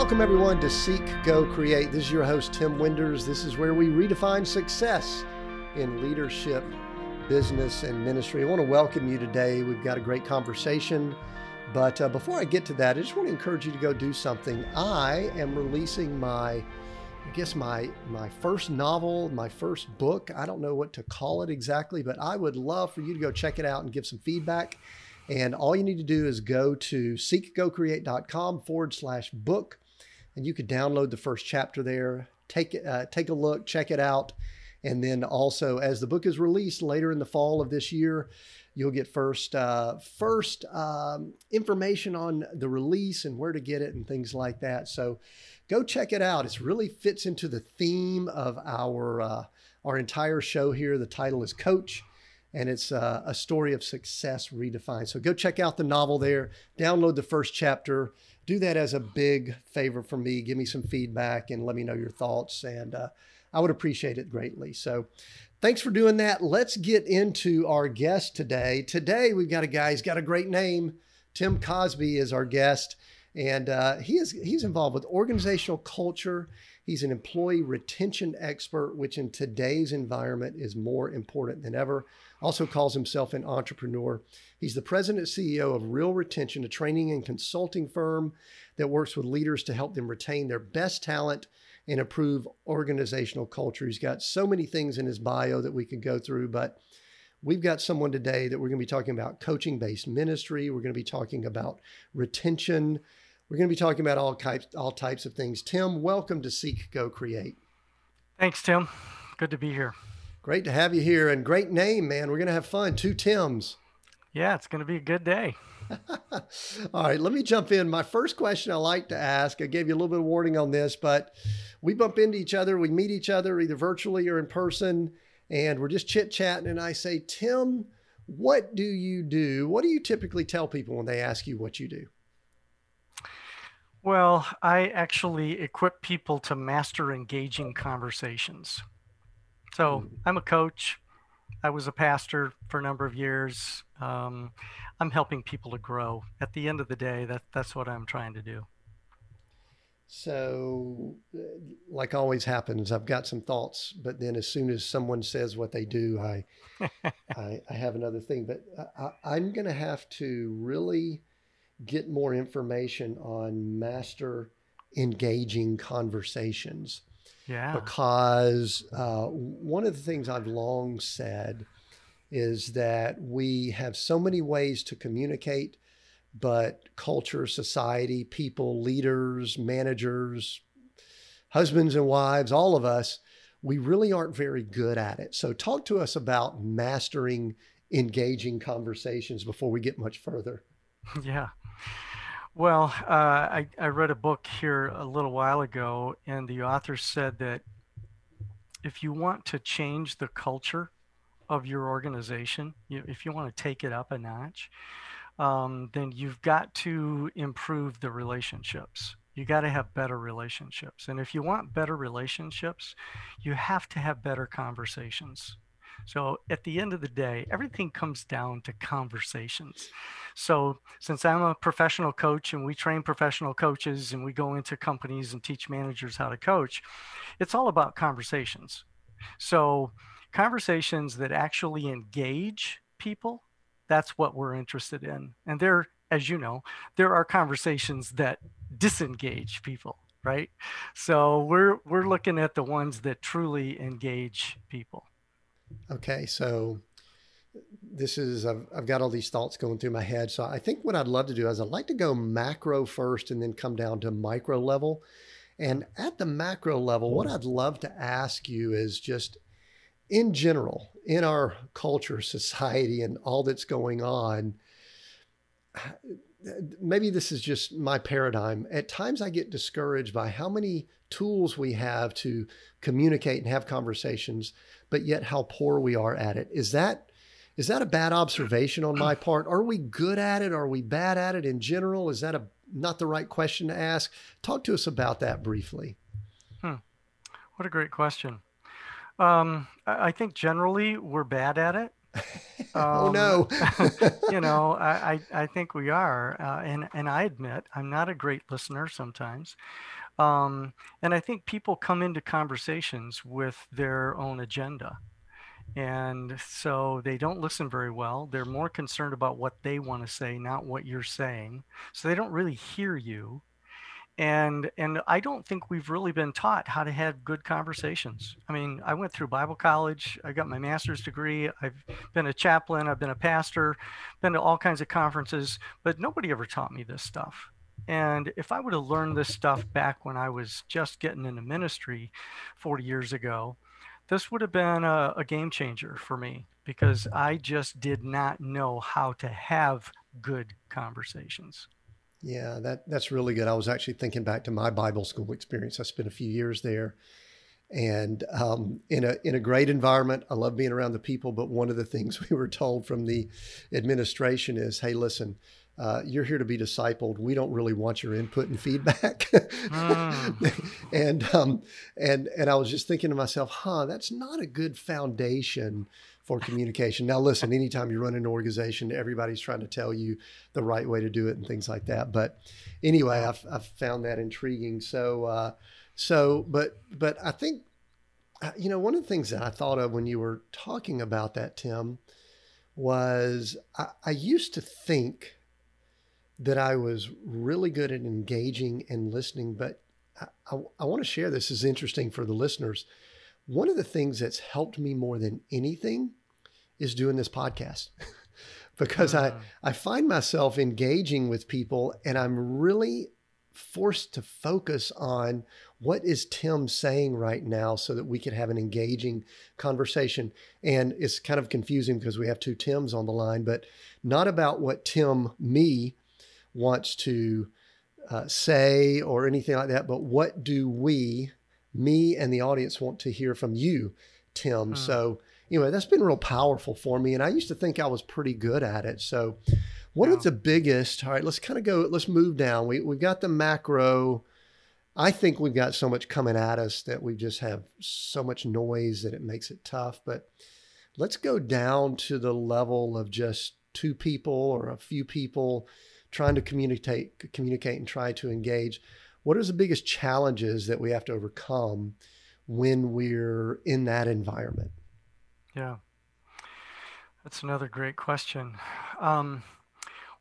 Welcome, everyone, to Seek, Go, Create. This is your host, Tim Winders. This is where we redefine success in leadership, business, and ministry. I want to welcome you today. We've got a great conversation. But uh, before I get to that, I just want to encourage you to go do something. I am releasing my I guess my my first novel, my first book. I don't know what to call it exactly, but I would love for you to go check it out and give some feedback. And all you need to do is go to seekgocreate.com forward slash book, and you could download the first chapter there. Take uh, take a look, check it out, and then also as the book is released later in the fall of this year, you'll get first uh, first um, information on the release and where to get it and things like that. So go check it out. It really fits into the theme of our uh, our entire show here. The title is Coach, and it's uh, a story of success redefined. So go check out the novel there. Download the first chapter. Do that as a big favor for me. Give me some feedback and let me know your thoughts, and uh, I would appreciate it greatly. So. Thanks for doing that. Let's get into our guest today. Today, we've got a guy, he's got a great name. Tim Cosby is our guest and uh, he is he's involved with organizational culture. He's an employee retention expert, which in today's environment is more important than ever. Also calls himself an entrepreneur. He's the president and CEO of Real Retention, a training and consulting firm that works with leaders to help them retain their best talent and improve organizational culture. He's got so many things in his bio that we could go through, but we've got someone today that we're going to be talking about coaching based ministry. We're going to be talking about retention. We're going to be talking about all types, all types of things. Tim, welcome to Seek, Go, Create. Thanks, Tim. Good to be here. Great to have you here, and great name, man. We're going to have fun. Two Tims. Yeah, it's going to be a good day. all right, let me jump in. My first question I like to ask, I gave you a little bit of warning on this, but we bump into each other, we meet each other either virtually or in person, and we're just chit chatting. And I say, Tim, what do you do? What do you typically tell people when they ask you what you do? Well, I actually equip people to master engaging conversations. So hmm. I'm a coach. I was a pastor for a number of years. Um, I'm helping people to grow. At the end of the day, that, that's what I'm trying to do. So, uh, like always happens, I've got some thoughts, but then as soon as someone says what they do, I, I, I, have another thing. But I, I'm going to have to really get more information on master engaging conversations. Yeah. Because uh, one of the things I've long said is that we have so many ways to communicate, but culture, society, people, leaders, managers, husbands and wives, all of us, we really aren't very good at it. So, talk to us about mastering engaging conversations before we get much further. Yeah. Well, uh, I, I read a book here a little while ago, and the author said that if you want to change the culture of your organization, you, if you want to take it up a notch, um, then you've got to improve the relationships. You got to have better relationships. And if you want better relationships, you have to have better conversations. So at the end of the day, everything comes down to conversations. So since I'm a professional coach and we train professional coaches and we go into companies and teach managers how to coach, it's all about conversations. So conversations that actually engage people, that's what we're interested in. And there, as you know, there are conversations that disengage people right so we're we're looking at the ones that truly engage people Okay, so this is I've, I've got all these thoughts going through my head. So I think what I'd love to do is I'd like to go macro first and then come down to micro level. And at the macro level, what I'd love to ask you is just in general, in our culture, society, and all that's going on, maybe this is just my paradigm. At times I get discouraged by how many tools we have to communicate and have conversations, but yet how poor we are at it. Is that is that a bad observation on my part? Are we good at it? Are we bad at it in general? Is that a not the right question to ask? Talk to us about that briefly. Hmm. What a great question. Um, I think generally we're bad at it. oh um, no! you know, I, I, I think we are, uh, and and I admit I'm not a great listener sometimes, um, and I think people come into conversations with their own agenda, and so they don't listen very well. They're more concerned about what they want to say, not what you're saying. So they don't really hear you. And and i don't think we've really been taught how to have good conversations. I mean i went through bible college. I got my master's degree. I've been a chaplain. I've been a pastor. Been to all kinds of conferences. But nobody ever taught me this stuff and if i would have learned this stuff back when i was just getting into ministry 40 years ago this would have been a, a game changer for me because i just did not know how to have good conversations yeah, that that's really good. I was actually thinking back to my Bible school experience. I spent a few years there, and um, in a in a great environment. I love being around the people. But one of the things we were told from the administration is, "Hey, listen." Uh, you're here to be discipled. We don't really want your input and feedback. mm. and um, and and I was just thinking to myself, huh, that's not a good foundation for communication. Now, listen, anytime you run an organization, everybody's trying to tell you the right way to do it and things like that. But anyway, I've, I've found that intriguing. So, uh, so, but, but I think, uh, you know, one of the things that I thought of when you were talking about that, Tim, was I, I used to think that I was really good at engaging and listening, but I, I, I want to share this is interesting for the listeners. One of the things that's helped me more than anything is doing this podcast because I, ah. I find myself engaging with people and I'm really forced to focus on what is Tim saying right now so that we can have an engaging conversation. And it's kind of confusing because we have two Tims on the line, but not about what Tim, me, wants to uh, say or anything like that, but what do we, me and the audience, want to hear from you, Tim? Mm. So anyway, that's been real powerful for me. And I used to think I was pretty good at it. So, what wow. is the biggest? All right, let's kind of go, let's move down. We, we've got the macro. I think we've got so much coming at us that we just have so much noise that it makes it tough. But let's go down to the level of just two people or a few people trying to communicate, communicate and try to engage. What are the biggest challenges that we have to overcome when we're in that environment? Yeah. That's another great question. Um,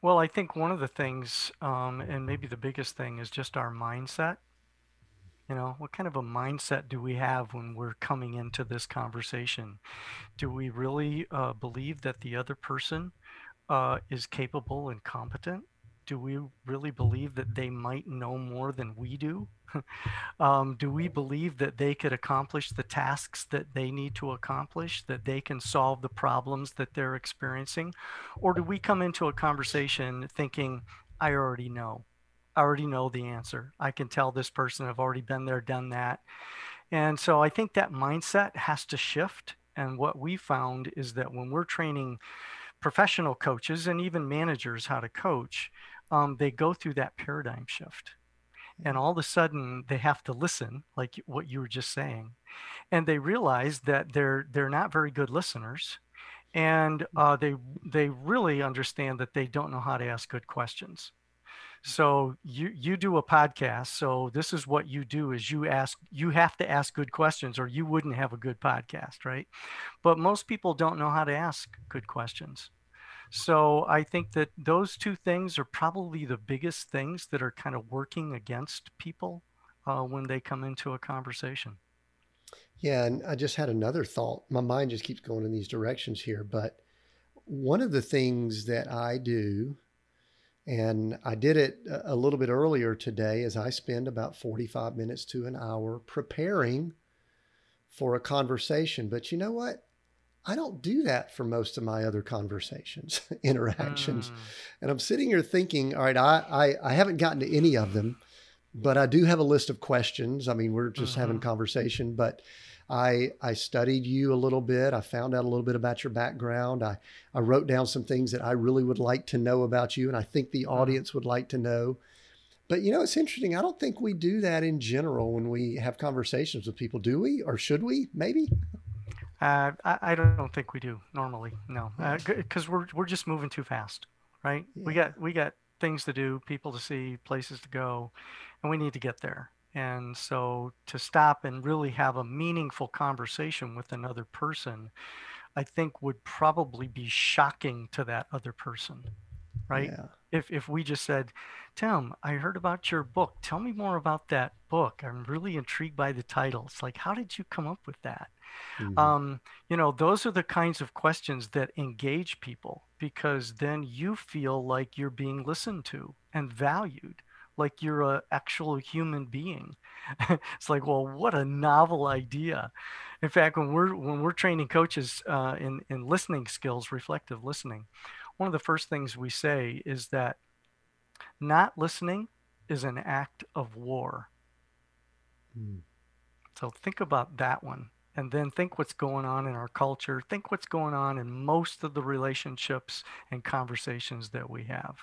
well, I think one of the things, um, and maybe the biggest thing, is just our mindset. You know, what kind of a mindset do we have when we're coming into this conversation? Do we really uh, believe that the other person uh, is capable and competent? Do we really believe that they might know more than we do? um, do we believe that they could accomplish the tasks that they need to accomplish, that they can solve the problems that they're experiencing? Or do we come into a conversation thinking, I already know? I already know the answer. I can tell this person I've already been there, done that. And so I think that mindset has to shift. And what we found is that when we're training professional coaches and even managers how to coach, um, they go through that paradigm shift. And all of a sudden, they have to listen, like what you were just saying, and they realize that they're they're not very good listeners, and uh, they they really understand that they don't know how to ask good questions. So you you do a podcast. So this is what you do: is you ask you have to ask good questions, or you wouldn't have a good podcast, right? But most people don't know how to ask good questions. So I think that those two things are probably the biggest things that are kind of working against people uh, when they come into a conversation. Yeah, and I just had another thought. My mind just keeps going in these directions here, but one of the things that I do, and I did it a little bit earlier today, is I spend about 45 minutes to an hour preparing for a conversation. But you know what? I don't do that for most of my other conversations, interactions. Mm. And I'm sitting here thinking, all right, I, I, I, haven't gotten to any of them, but I do have a list of questions. I mean, we're just mm-hmm. having conversation, but I, I studied you a little bit. I found out a little bit about your background. I, I wrote down some things that I really would like to know about you. And I think the mm. audience would like to know. But you know, it's interesting. I don't think we do that in general when we have conversations with people, do we? Or should we? Maybe? Uh, I, I don't think we do normally. No, because uh, we're we're just moving too fast, right? Yeah. We got we got things to do, people to see, places to go, and we need to get there. And so to stop and really have a meaningful conversation with another person, I think would probably be shocking to that other person, right? Yeah. If if we just said, Tim, I heard about your book. Tell me more about that book. I'm really intrigued by the title. It's like, how did you come up with that? Mm-hmm. Um, you know, those are the kinds of questions that engage people because then you feel like you're being listened to and valued like you're a actual human being. it's like, well, what a novel idea. In fact, when we're when we're training coaches uh, in in listening skills, reflective listening, one of the first things we say is that not listening is an act of war. Mm. So think about that one. And then think what's going on in our culture. Think what's going on in most of the relationships and conversations that we have.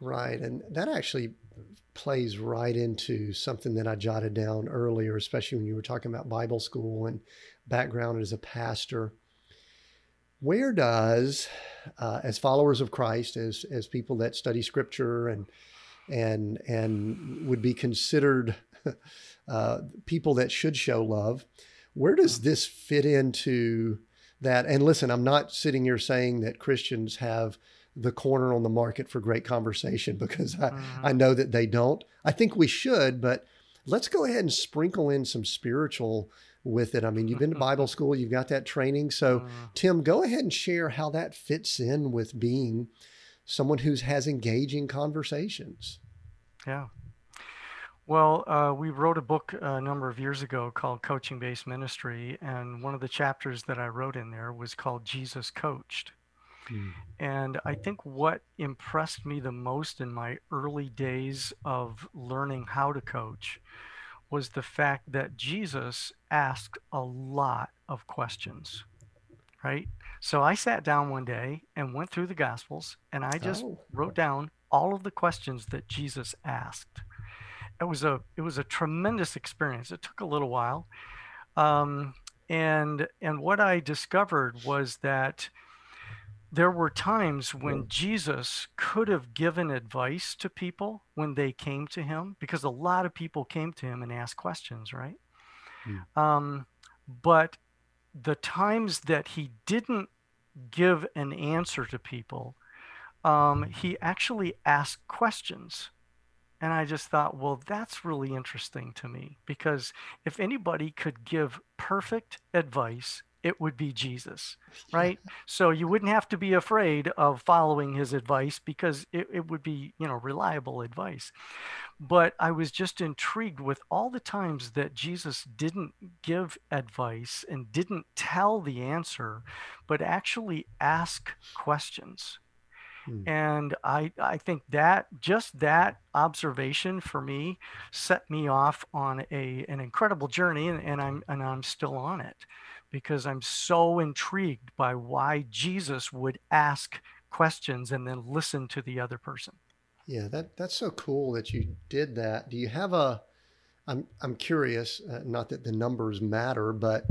Right. And that actually plays right into something that I jotted down earlier, especially when you were talking about Bible school and background as a pastor. Where does, uh, as followers of Christ, as as people that study Scripture and and and would be considered uh, people that should show love, where does this fit into that? And listen, I'm not sitting here saying that Christians have the corner on the market for great conversation because I, mm-hmm. I know that they don't. I think we should, but let's go ahead and sprinkle in some spiritual with it. I mean, you've been to Bible school, you've got that training. So, mm. Tim, go ahead and share how that fits in with being someone who has engaging conversations. Yeah. Well, uh, we wrote a book a number of years ago called Coaching Based Ministry. And one of the chapters that I wrote in there was called Jesus Coached. Mm. And I think what impressed me the most in my early days of learning how to coach was the fact that Jesus asked a lot of questions, right? So I sat down one day and went through the Gospels and I just oh. wrote down all of the questions that Jesus asked. It was a it was a tremendous experience. It took a little while, um, and and what I discovered was that there were times when Jesus could have given advice to people when they came to him, because a lot of people came to him and asked questions, right? Mm. Um, but the times that he didn't give an answer to people, um, he actually asked questions. And I just thought, well, that's really interesting to me because if anybody could give perfect advice it would be Jesus, right? So you wouldn't have to be afraid of following his advice because it, it would be, you know, reliable advice. But I was just intrigued with all the times that Jesus didn't give advice and didn't tell the answer, but actually ask questions. Hmm. And I, I think that just that observation for me set me off on a an incredible journey, and, and I'm and I'm still on it because I'm so intrigued by why Jesus would ask questions and then listen to the other person. Yeah, that that's so cool that you did that. Do you have a? I'm I'm curious. Uh, not that the numbers matter, but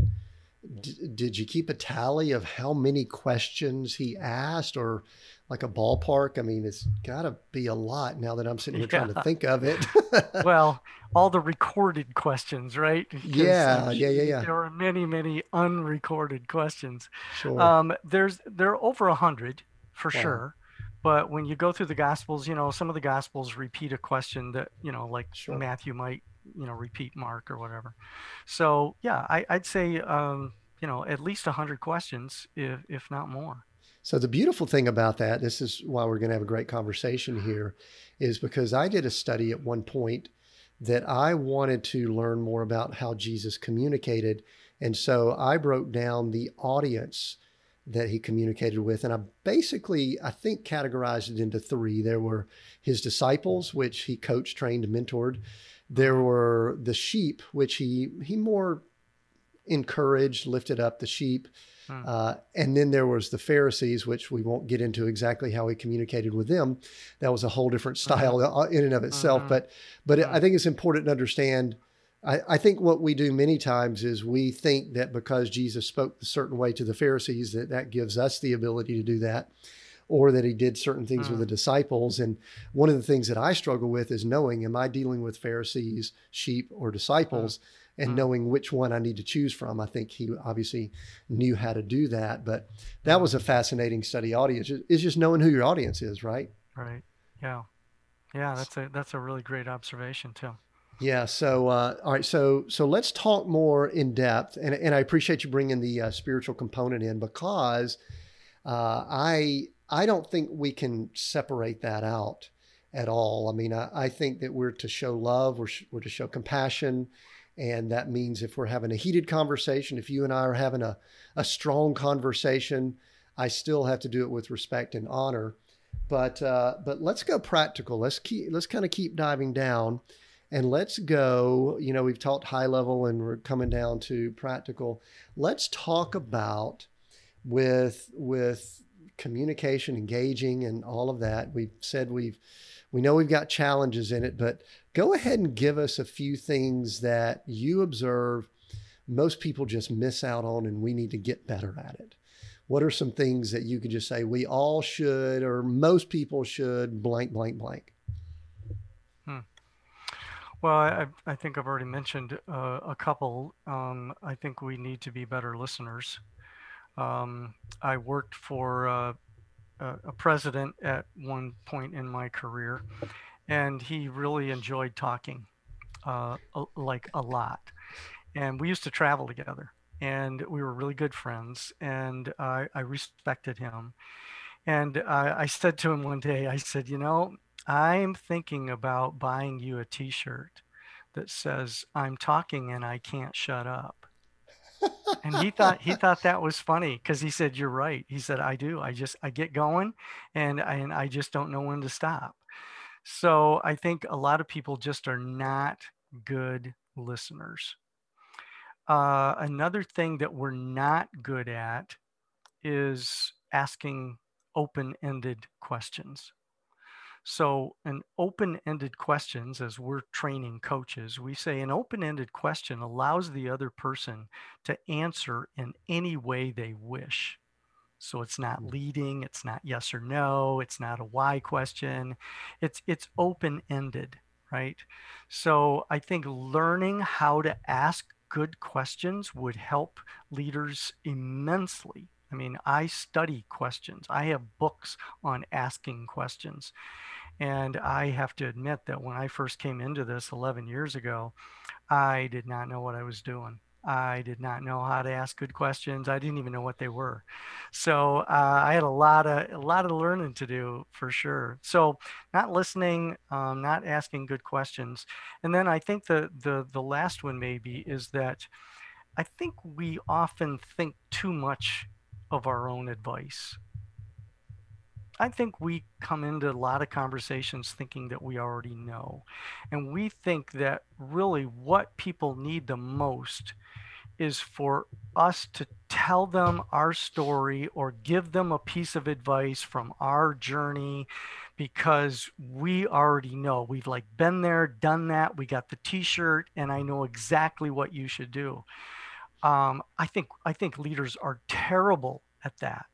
d- did you keep a tally of how many questions he asked, or like a ballpark? I mean, it's got to be a lot now that I'm sitting here yeah. trying to think of it. well, all the recorded questions, right? Yeah, yeah, yeah, yeah. There are many, many unrecorded questions. Sure. Um, there's there are over a hundred for wow. sure. But when you go through the Gospels, you know, some of the Gospels repeat a question that, you know, like sure. Matthew might, you know, repeat Mark or whatever. So, yeah, I, would say, um, you know, at least 100 questions, if, if not more. So the beautiful thing about that, this is why we're going to have a great conversation here, is because I did a study at one point that I wanted to learn more about how Jesus communicated. And so I broke down the audience that he communicated with. And I basically, I think, categorized it into three. There were his disciples, which he coached, trained, mentored. There were the sheep, which he he more encouraged, lifted up the sheep. Hmm. Uh, and then there was the Pharisees, which we won't get into exactly how he communicated with them. That was a whole different mm-hmm. style uh-huh. in and of itself. Uh-huh. But but uh-huh. I think it's important to understand I, I think what we do many times is we think that because Jesus spoke a certain way to the Pharisees, that that gives us the ability to do that, or that he did certain things with the mm. disciples. And one of the things that I struggle with is knowing, am I dealing with Pharisees, sheep, or disciples? And mm. knowing which one I need to choose from. I think he obviously knew how to do that. But that was a fascinating study audience. It's just knowing who your audience is, right? Right. Yeah. Yeah, that's a that's a really great observation too. Yeah. So, uh, all right. So, so let's talk more in depth, and and I appreciate you bringing the uh, spiritual component in because uh, I I don't think we can separate that out at all. I mean, I, I think that we're to show love, we're we're to show compassion, and that means if we're having a heated conversation, if you and I are having a a strong conversation, I still have to do it with respect and honor. But uh, but let's go practical. Let's keep let's kind of keep diving down and let's go. You know, we've talked high level and we're coming down to practical. Let's talk about with with communication, engaging, and all of that. We've said we've we know we've got challenges in it, but go ahead and give us a few things that you observe most people just miss out on, and we need to get better at it. What are some things that you could just say we all should, or most people should, blank, blank, blank? Hmm. Well, I, I think I've already mentioned uh, a couple. Um, I think we need to be better listeners. Um, I worked for uh, a president at one point in my career, and he really enjoyed talking, uh, like a lot. And we used to travel together, and we were really good friends, and I, I respected him. And I, I said to him one day, I said, You know, I'm thinking about buying you a t shirt that says, I'm talking and I can't shut up. and he thought he thought that was funny because he said you're right he said i do i just i get going and I, and I just don't know when to stop so i think a lot of people just are not good listeners uh, another thing that we're not good at is asking open-ended questions so, an open ended questions, as we're training coaches, we say an open ended question allows the other person to answer in any way they wish. So it's not leading, it's not yes or no, it's not a why question. It's it's open ended, right? So I think learning how to ask good questions would help leaders immensely. I mean, I study questions. I have books on asking questions. And I have to admit that when I first came into this 11 years ago, I did not know what I was doing. I did not know how to ask good questions. I didn't even know what they were. So uh, I had a lot of a lot of learning to do for sure. So not listening, um, not asking good questions, and then I think the the the last one maybe is that I think we often think too much of our own advice. I think we come into a lot of conversations thinking that we already know. And we think that really what people need the most is for us to tell them our story or give them a piece of advice from our journey because we already know. We've like been there, done that. We got the t-shirt and I know exactly what you should do. Um, I think I think leaders are terrible at that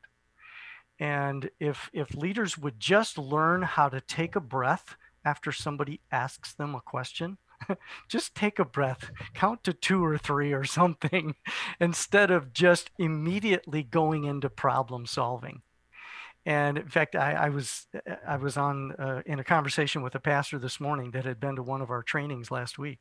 and if if leaders would just learn how to take a breath after somebody asks them a question, just take a breath, count to two or three or something, instead of just immediately going into problem solving. And in fact, I, I was I was on uh, in a conversation with a pastor this morning that had been to one of our trainings last week,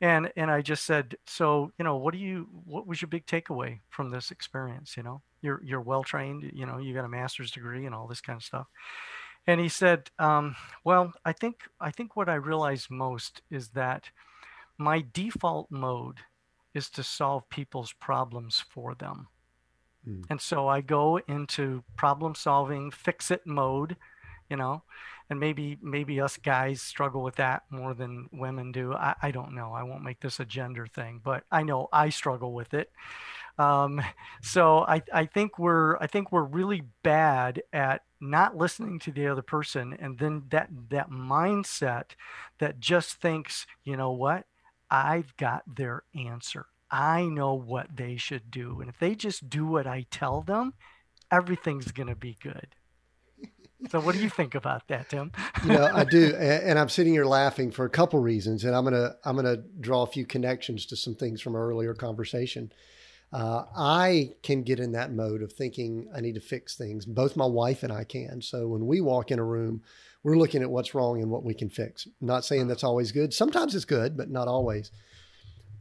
and and I just said, so you know, what do you what was your big takeaway from this experience? You know, you're you're well trained you know you got a master's degree and all this kind of stuff. And he said um, well i think i think what i realize most is that my default mode is to solve people's problems for them. Mm. and so i go into problem solving fix it mode you know and maybe maybe us guys struggle with that more than women do. I, I don't know. I won't make this a gender thing but i know i struggle with it um, so I, I think we're I think we're really bad at not listening to the other person, and then that that mindset that just thinks, you know what, I've got their answer. I know what they should do. And if they just do what I tell them, everything's going to be good. So, what do you think about that, Tim? you know, I do, and I'm sitting here laughing for a couple reasons, and I'm gonna I'm gonna draw a few connections to some things from our earlier conversation. Uh, I can get in that mode of thinking I need to fix things. Both my wife and I can. So when we walk in a room, we're looking at what's wrong and what we can fix. not saying that's always good. Sometimes it's good, but not always.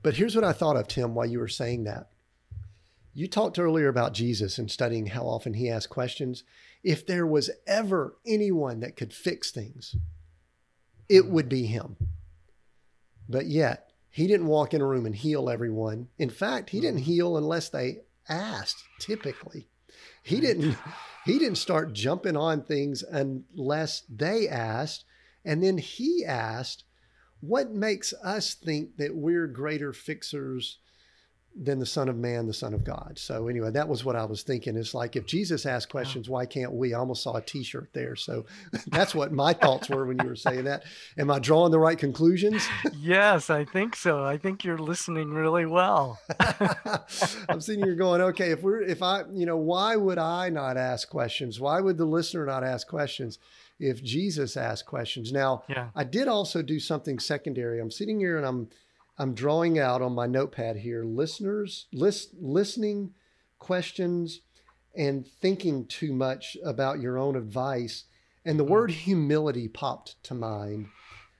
But here's what I thought of, Tim, while you were saying that. You talked earlier about Jesus and studying how often he asked questions. If there was ever anyone that could fix things, it would be him. But yet, he didn't walk in a room and heal everyone. In fact, he didn't mm. heal unless they asked, typically. He didn't he didn't start jumping on things unless they asked. And then he asked, what makes us think that we're greater fixers than the Son of Man, the Son of God. So anyway, that was what I was thinking. It's like if Jesus asked questions, why can't we? I almost saw a T-shirt there. So that's what my thoughts were when you were saying that. Am I drawing the right conclusions? yes, I think so. I think you're listening really well. I'm sitting here going, okay, if we're if I, you know, why would I not ask questions? Why would the listener not ask questions? If Jesus asked questions. Now, yeah. I did also do something secondary. I'm sitting here and I'm I'm drawing out on my notepad here listeners, list, listening, questions, and thinking too much about your own advice. And the hmm. word humility popped to mind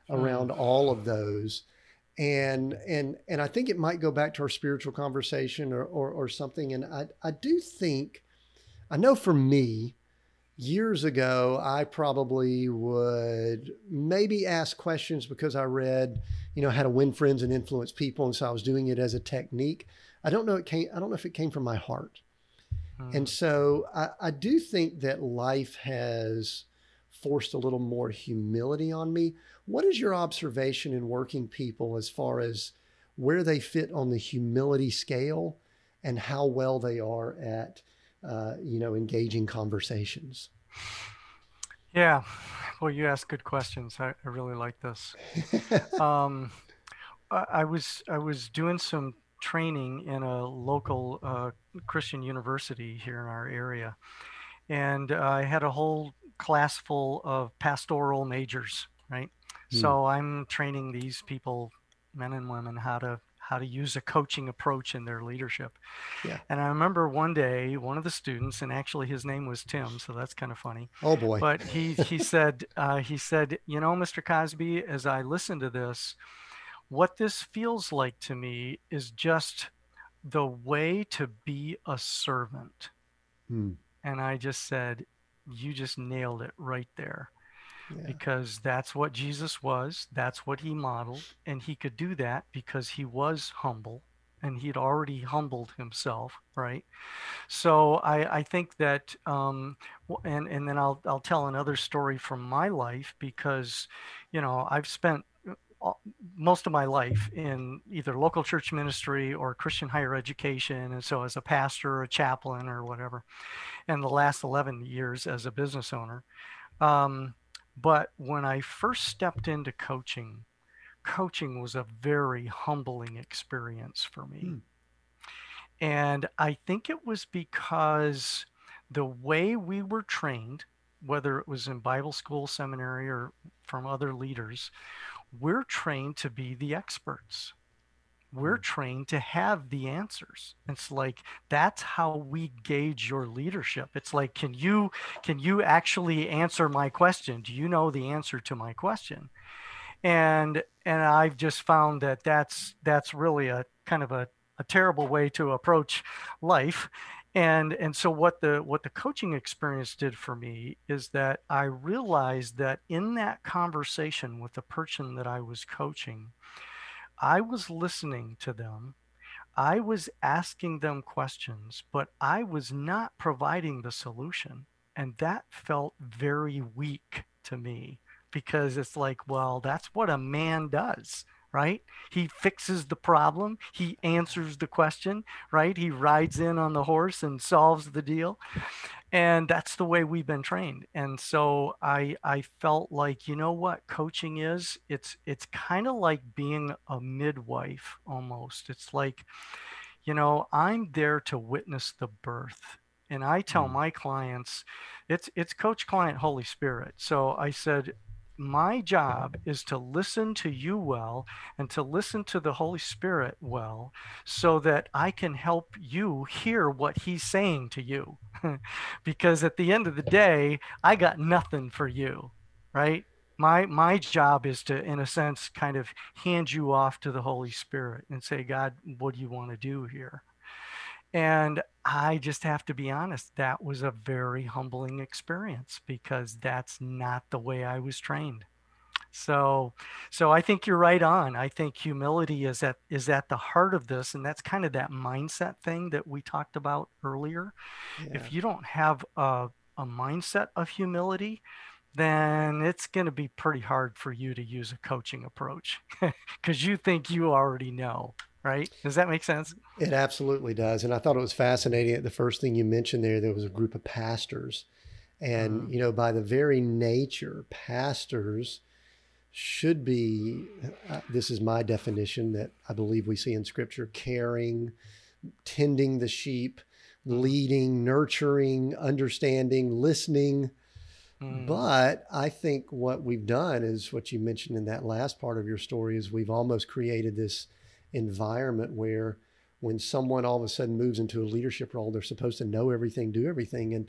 around hmm. all of those. And and and I think it might go back to our spiritual conversation or or, or something. And I, I do think, I know for me, years ago, I probably would maybe ask questions because I read, you know, how to win friends and influence people. And so I was doing it as a technique. I don't know it came, I don't know if it came from my heart. Hmm. And so I, I do think that life has forced a little more humility on me. What is your observation in working people as far as where they fit on the humility scale and how well they are at uh, you know, engaging conversations? Yeah, well, you ask good questions. I, I really like this. um, I, I was I was doing some training in a local uh, Christian university here in our area, and uh, I had a whole class full of pastoral majors. Right, mm. so I'm training these people, men and women, how to how to use a coaching approach in their leadership. Yeah. And I remember one day, one of the students, and actually his name was Tim, so that's kind of funny. Oh boy. But he he said uh, he said, you know, Mr. Cosby, as I listen to this, what this feels like to me is just the way to be a servant. Hmm. And I just said, you just nailed it right there because that's what Jesus was. That's what he modeled. And he could do that because he was humble and he'd already humbled himself, right? So I, I think that, um, and, and then I'll, I'll tell another story from my life because, you know, I've spent uh, most of my life in either local church ministry or Christian higher education. And so as a pastor, or a chaplain, or whatever, and the last 11 years as a business owner. Um, but when I first stepped into coaching, coaching was a very humbling experience for me. Hmm. And I think it was because the way we were trained, whether it was in Bible school, seminary, or from other leaders, we're trained to be the experts we're trained to have the answers. It's like that's how we gauge your leadership. It's like can you can you actually answer my question? Do you know the answer to my question? And and i've just found that that's that's really a kind of a, a terrible way to approach life. And and so what the what the coaching experience did for me is that i realized that in that conversation with the person that i was coaching I was listening to them. I was asking them questions, but I was not providing the solution. And that felt very weak to me because it's like, well, that's what a man does, right? He fixes the problem, he answers the question, right? He rides in on the horse and solves the deal. And that's the way we've been trained and so i i felt like you know what? Coaching is it's it's kind of like being a midwife almost. It's like you know i'm there to witness the birth and i tell mm. my clients it's it's coach client holy spirit. So i said my job is to listen to you well and to listen to the Holy Spirit well so that I can help you hear what he's saying to you. because at the end of the day, I got nothing for you, right? My my job is to in a sense kind of hand you off to the Holy Spirit and say, God, what do you want to do here? And I just have to be honest, that was a very humbling experience because that's not the way I was trained. So so I think you're right on. I think humility is at is at the heart of this and that's kind of that mindset thing that we talked about earlier. Yeah. If you don't have a a mindset of humility, then it's going to be pretty hard for you to use a coaching approach because you think you already know right? Does that make sense? It absolutely does. And I thought it was fascinating. The first thing you mentioned there, there was a group of pastors. And, mm. you know, by the very nature, pastors should be, uh, this is my definition that I believe we see in scripture caring, tending the sheep, leading, nurturing, understanding, listening. Mm. But I think what we've done is what you mentioned in that last part of your story is we've almost created this environment where when someone all of a sudden moves into a leadership role, they're supposed to know everything, do everything. And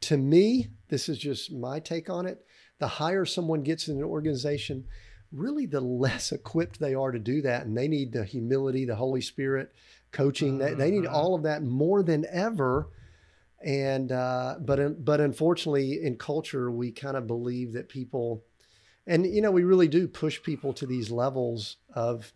to me, this is just my take on it. The higher someone gets in an organization, really the less equipped they are to do that. And they need the humility, the Holy Spirit, coaching. They, they need mm-hmm. all of that more than ever. And uh, but but unfortunately, in culture, we kind of believe that people, and you know, we really do push people to these levels of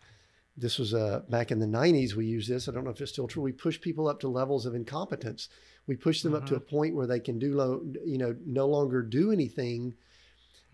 this was uh, back in the 90s we used this. I don't know if it's still true. We push people up to levels of incompetence. We push them up to a mm-hmm. point where they can do lo- you know no longer do anything.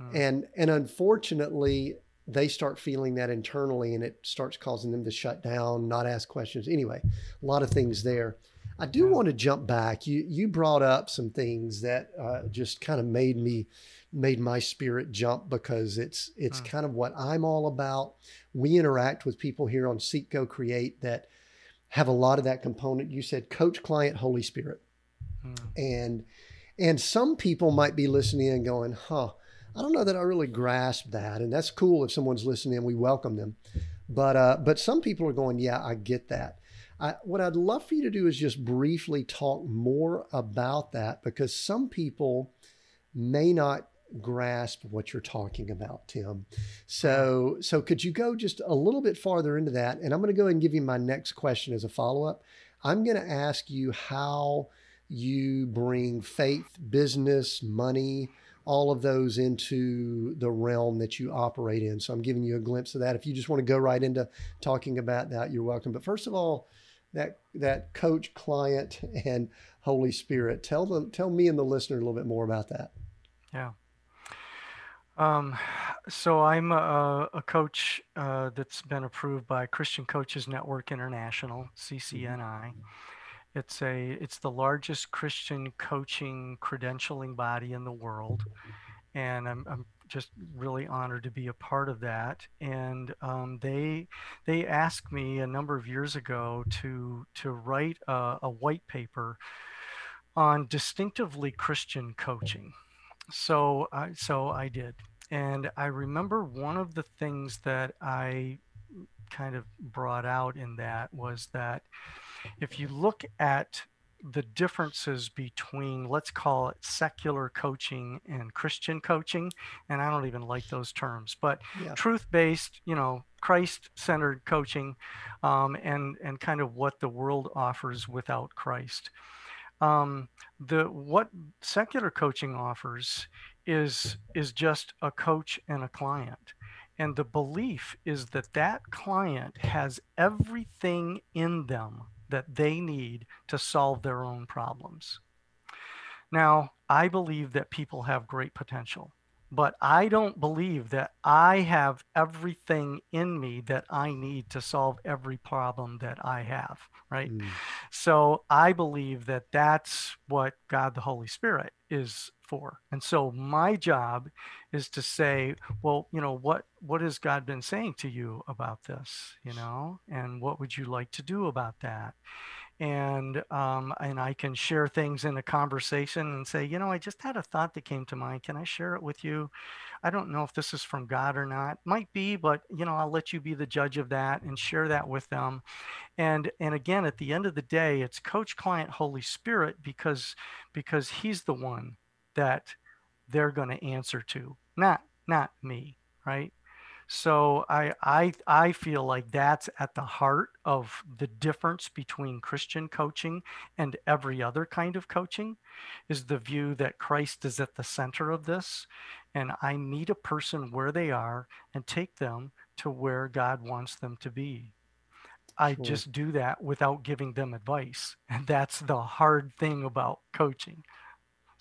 Mm. and and unfortunately they start feeling that internally and it starts causing them to shut down not ask questions. Anyway a lot of things there. I do want to jump back. You you brought up some things that uh, just kind of made me made my spirit jump because it's it's mm. kind of what i'm all about we interact with people here on Seek Go Create that have a lot of that component. You said coach, client, Holy Spirit. Hmm. And and some people might be listening and going, huh, I don't know that I really grasp that. And that's cool if someone's listening, and we welcome them. But uh, but some people are going, yeah, I get that. I, what I'd love for you to do is just briefly talk more about that because some people may not grasp what you're talking about, Tim. So, so could you go just a little bit farther into that? And I'm going to go ahead and give you my next question as a follow up. I'm going to ask you how you bring faith, business, money, all of those into the realm that you operate in. So I'm giving you a glimpse of that. If you just want to go right into talking about that, you're welcome. But first of all, that that coach, client, and Holy Spirit. Tell them, tell me and the listener a little bit more about that. Yeah. Um, so I'm a, a coach uh, that's been approved by Christian Coaches Network International (CCNI). Mm-hmm. It's a it's the largest Christian coaching credentialing body in the world, and I'm, I'm just really honored to be a part of that. And um, they they asked me a number of years ago to to write a, a white paper on distinctively Christian coaching so I so I did, and I remember one of the things that I kind of brought out in that was that if you look at the differences between let's call it secular coaching and christian coaching and i don't even like those terms but yeah. truth-based you know christ-centered coaching um, and and kind of what the world offers without christ um, the what secular coaching offers is is just a coach and a client. And the belief is that that client has everything in them that they need to solve their own problems. Now i believe that people have great potential but I don't believe that I have everything in me that I need to solve every problem that I have, right? Mm. So I believe that that's what God the Holy Spirit is for. And so my job is to say, well, you know, what what has God been saying to you about this, you know? And what would you like to do about that? And um, and I can share things in a conversation and say, you know, I just had a thought that came to mind. Can I share it with you? I don't know if this is from God or not. Might be, but you know, I'll let you be the judge of that and share that with them. And and again, at the end of the day, it's coach, client, Holy Spirit because because He's the one that they're going to answer to, not not me, right? So I, I, I feel like that's at the heart of the difference between Christian coaching and every other kind of coaching is the view that Christ is at the center of this. And I meet a person where they are and take them to where God wants them to be. I sure. just do that without giving them advice. And that's the hard thing about coaching.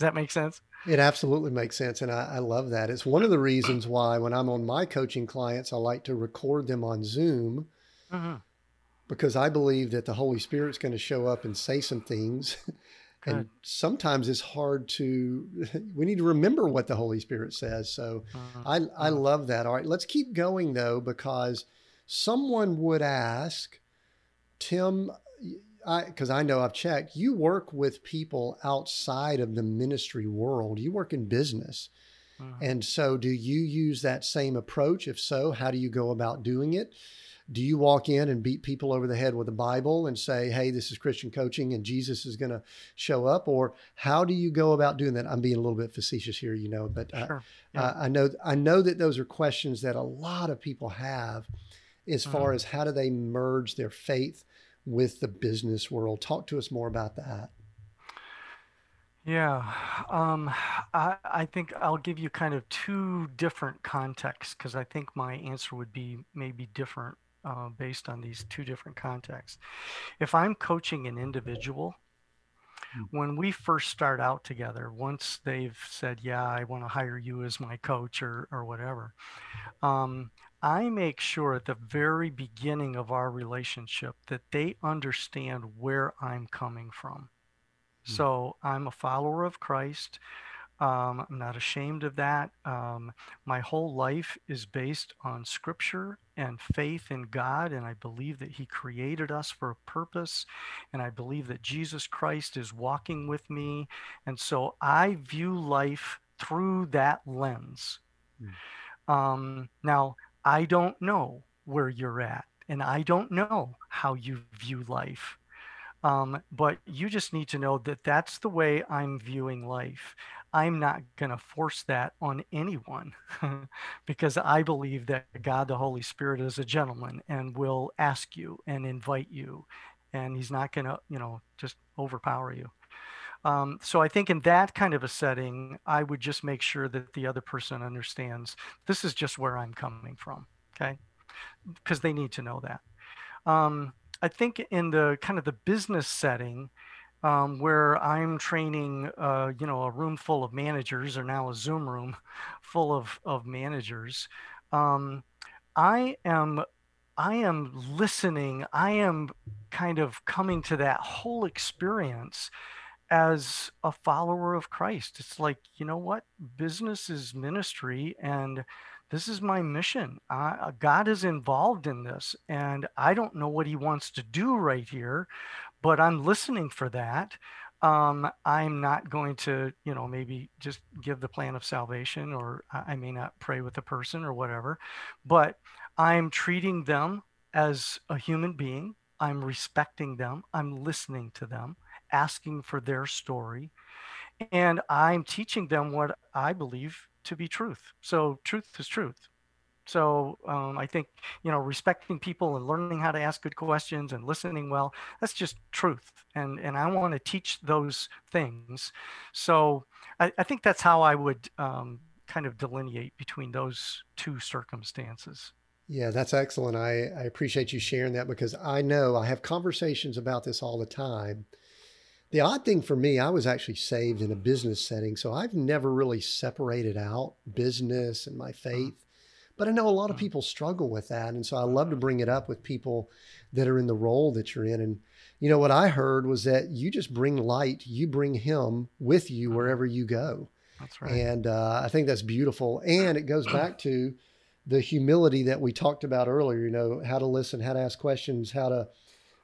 Does that make sense? It absolutely makes sense. And I, I, love that. It's one of the reasons why when I'm on my coaching clients, I like to record them on Zoom mm-hmm. because I believe that the Holy Spirit's going to show up and say some things. and sometimes it's hard to, we need to remember what the Holy Spirit says. So mm-hmm. I, I mm-hmm. love that. All right, let's keep going though, because someone would ask, Tim, because I know I've checked. You work with people outside of the ministry world. You work in business. Mm-hmm. And so do you use that same approach? If so, how do you go about doing it? Do you walk in and beat people over the head with the Bible and say, "Hey, this is Christian coaching and Jesus is going to show up?" Or how do you go about doing that? I'm being a little bit facetious here, you know, but uh, sure. yeah. uh, I know I know that those are questions that a lot of people have as far mm-hmm. as how do they merge their faith with the business world. Talk to us more about that. Yeah, um, I, I think I'll give you kind of two different contexts because I think my answer would be maybe different uh, based on these two different contexts. If I'm coaching an individual, hmm. when we first start out together, once they've said, Yeah, I want to hire you as my coach or, or whatever, um, I make sure at the very beginning of our relationship that they understand where I'm coming from. Mm. So I'm a follower of Christ. Um, I'm not ashamed of that. Um, my whole life is based on scripture and faith in God, and I believe that He created us for a purpose, and I believe that Jesus Christ is walking with me. And so I view life through that lens. Mm. Um, now, I don't know where you're at, and I don't know how you view life. Um, but you just need to know that that's the way I'm viewing life. I'm not going to force that on anyone because I believe that God the Holy Spirit is a gentleman and will ask you and invite you, and He's not going to, you know, just overpower you. Um, so I think in that kind of a setting, I would just make sure that the other person understands this is just where I'm coming from. Okay. Because they need to know that. Um, I think in the kind of the business setting, um, where I'm training, uh, you know, a room full of managers, or now a Zoom room full of of managers, um, I am I am listening. I am kind of coming to that whole experience as a follower of Christ. It's like, you know what? Business is ministry, and this is my mission. Uh, God is involved in this, and I don't know what He wants to do right here, but I'm listening for that. Um, I'm not going to, you know, maybe just give the plan of salvation, or I may not pray with the person or whatever, but I'm treating them as a human being. I'm respecting them. I'm listening to them asking for their story. And I'm teaching them what I believe to be truth. So, truth is truth. So, um, I think, you know, respecting people and learning how to ask good questions and listening well, that's just truth. And, and I want to teach those things. So, I, I think that's how I would um, kind of delineate between those two circumstances. Yeah, that's excellent. I, I appreciate you sharing that because I know I have conversations about this all the time the odd thing for me, I was actually saved in a business setting, so I've never really separated out business and my faith. But I know a lot of people struggle with that, and so I love to bring it up with people that are in the role that you're in. And you know what I heard was that you just bring light, you bring Him with you wherever you go. That's right. And uh, I think that's beautiful, and it goes back to the humility that we talked about earlier. You know, how to listen, how to ask questions, how to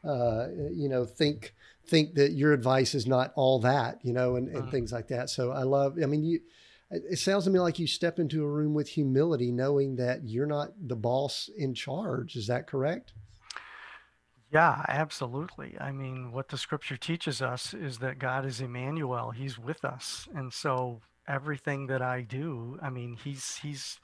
uh, you know think think that your advice is not all that, you know, and, and uh-huh. things like that. So I love, I mean, you, it sounds to me like you step into a room with humility, knowing that you're not the boss in charge. Is that correct? Yeah, absolutely. I mean, what the scripture teaches us is that God is Emmanuel. He's with us. And so everything that I do, I mean, he's, he's,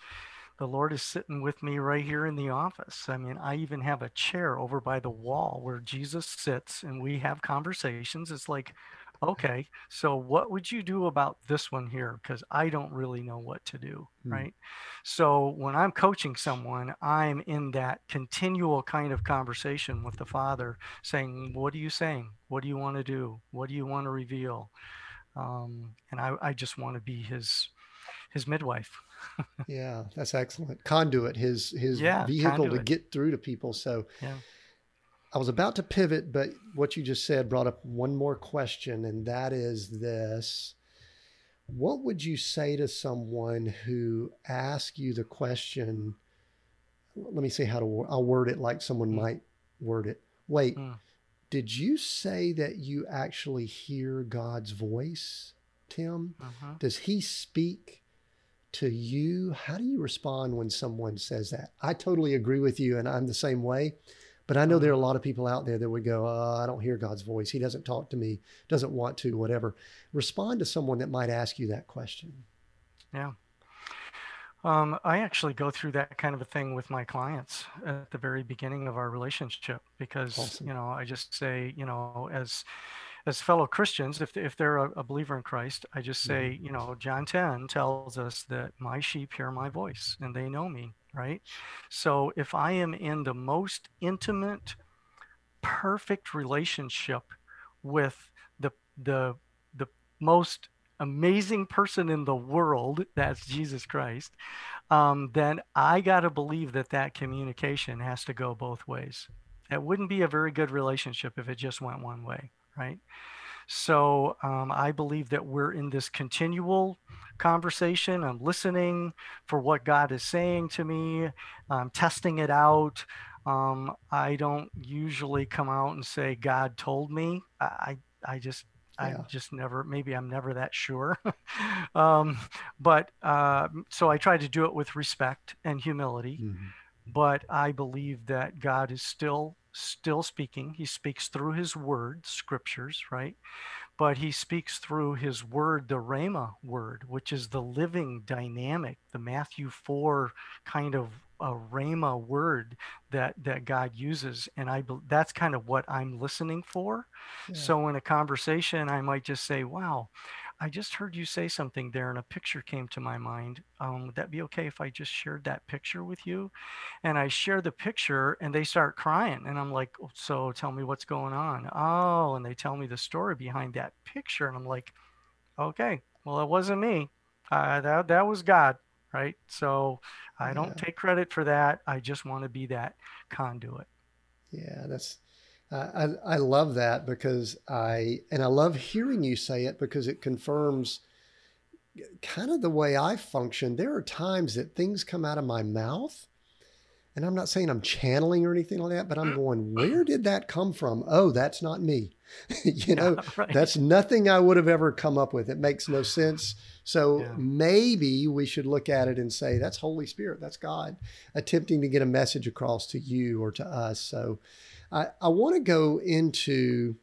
the Lord is sitting with me right here in the office. I mean, I even have a chair over by the wall where Jesus sits and we have conversations. It's like, okay, so what would you do about this one here? Because I don't really know what to do, mm. right? So when I'm coaching someone, I'm in that continual kind of conversation with the Father, saying, What are you saying? What do you want to do? What do you want to reveal? Um, and I, I just want to be his his midwife yeah, that's excellent. Conduit, his his yeah, vehicle conduit. to get through to people. So yeah. I was about to pivot, but what you just said brought up one more question, and that is this. What would you say to someone who asks you the question? Let me see how to I'll word it like someone mm. might word it. Wait, mm. did you say that you actually hear God's voice, Tim? Uh-huh. Does he speak to you. How do you respond when someone says that? I totally agree with you, and I'm the same way. But I know there are a mm-hmm. lot of people out there that would go, oh, I don't hear God's voice. He doesn't talk to me, doesn't want to, whatever. Respond to someone that might ask you that question. Yeah. Um, I actually go through that kind of a thing with my clients at the very beginning of our relationship because, awesome. you know, I just say, you know, as as fellow Christians, if, if they're a, a believer in Christ, I just say, mm-hmm. you know, John 10 tells us that my sheep hear my voice and they know me, right? So if I am in the most intimate, perfect relationship with the, the, the most amazing person in the world, that's Jesus Christ, um, then I got to believe that that communication has to go both ways. It wouldn't be a very good relationship if it just went one way right? So um, I believe that we're in this continual conversation. I'm listening for what God is saying to me. I'm testing it out. Um, I don't usually come out and say God told me. I I just I yeah. just never maybe I'm never that sure. um, but uh, so I try to do it with respect and humility. Mm-hmm. But I believe that God is still still speaking. He speaks through his word, scriptures, right? But he speaks through his word, the Rhema word, which is the living dynamic, the Matthew 4 kind of a Rhema word that that God uses, and I that's kind of what I'm listening for. Yeah. So in a conversation, I might just say, "Wow, I just heard you say something there and a picture came to my mind. Um, would that be okay if I just shared that picture with you? And I share the picture and they start crying. And I'm like, oh, so tell me what's going on. Oh, and they tell me the story behind that picture. And I'm like, okay, well, it wasn't me. Uh, that, that was God, right? So I don't take credit for that. I just want to be that conduit. Yeah, that's I, I love that because I, and I love hearing you say it because it confirms kind of the way I function. There are times that things come out of my mouth, and I'm not saying I'm channeling or anything like that, but I'm mm. going, where did that come from? Oh, that's not me. you know, yeah, right. that's nothing I would have ever come up with. It makes no sense. So yeah. maybe we should look at it and say, that's Holy Spirit, that's God attempting to get a message across to you or to us. So, I, I want to go into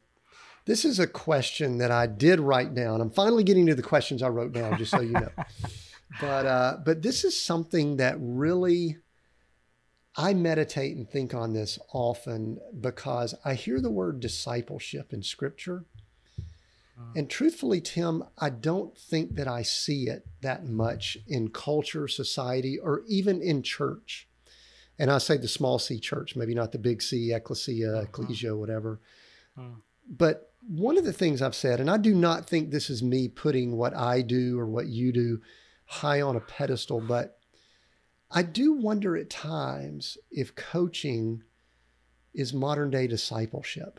this is a question that I did write down. I'm finally getting to the questions I wrote down, just so you know. but uh, but this is something that really I meditate and think on this often because I hear the word discipleship in Scripture. Uh-huh. And truthfully, Tim, I don't think that I see it that much in culture, society, or even in church and I say the small C church, maybe not the big C, ecclesia, uh-huh. ecclesia, whatever. Uh-huh. But one of the things I've said, and I do not think this is me putting what I do or what you do high on a pedestal, but I do wonder at times if coaching is modern day discipleship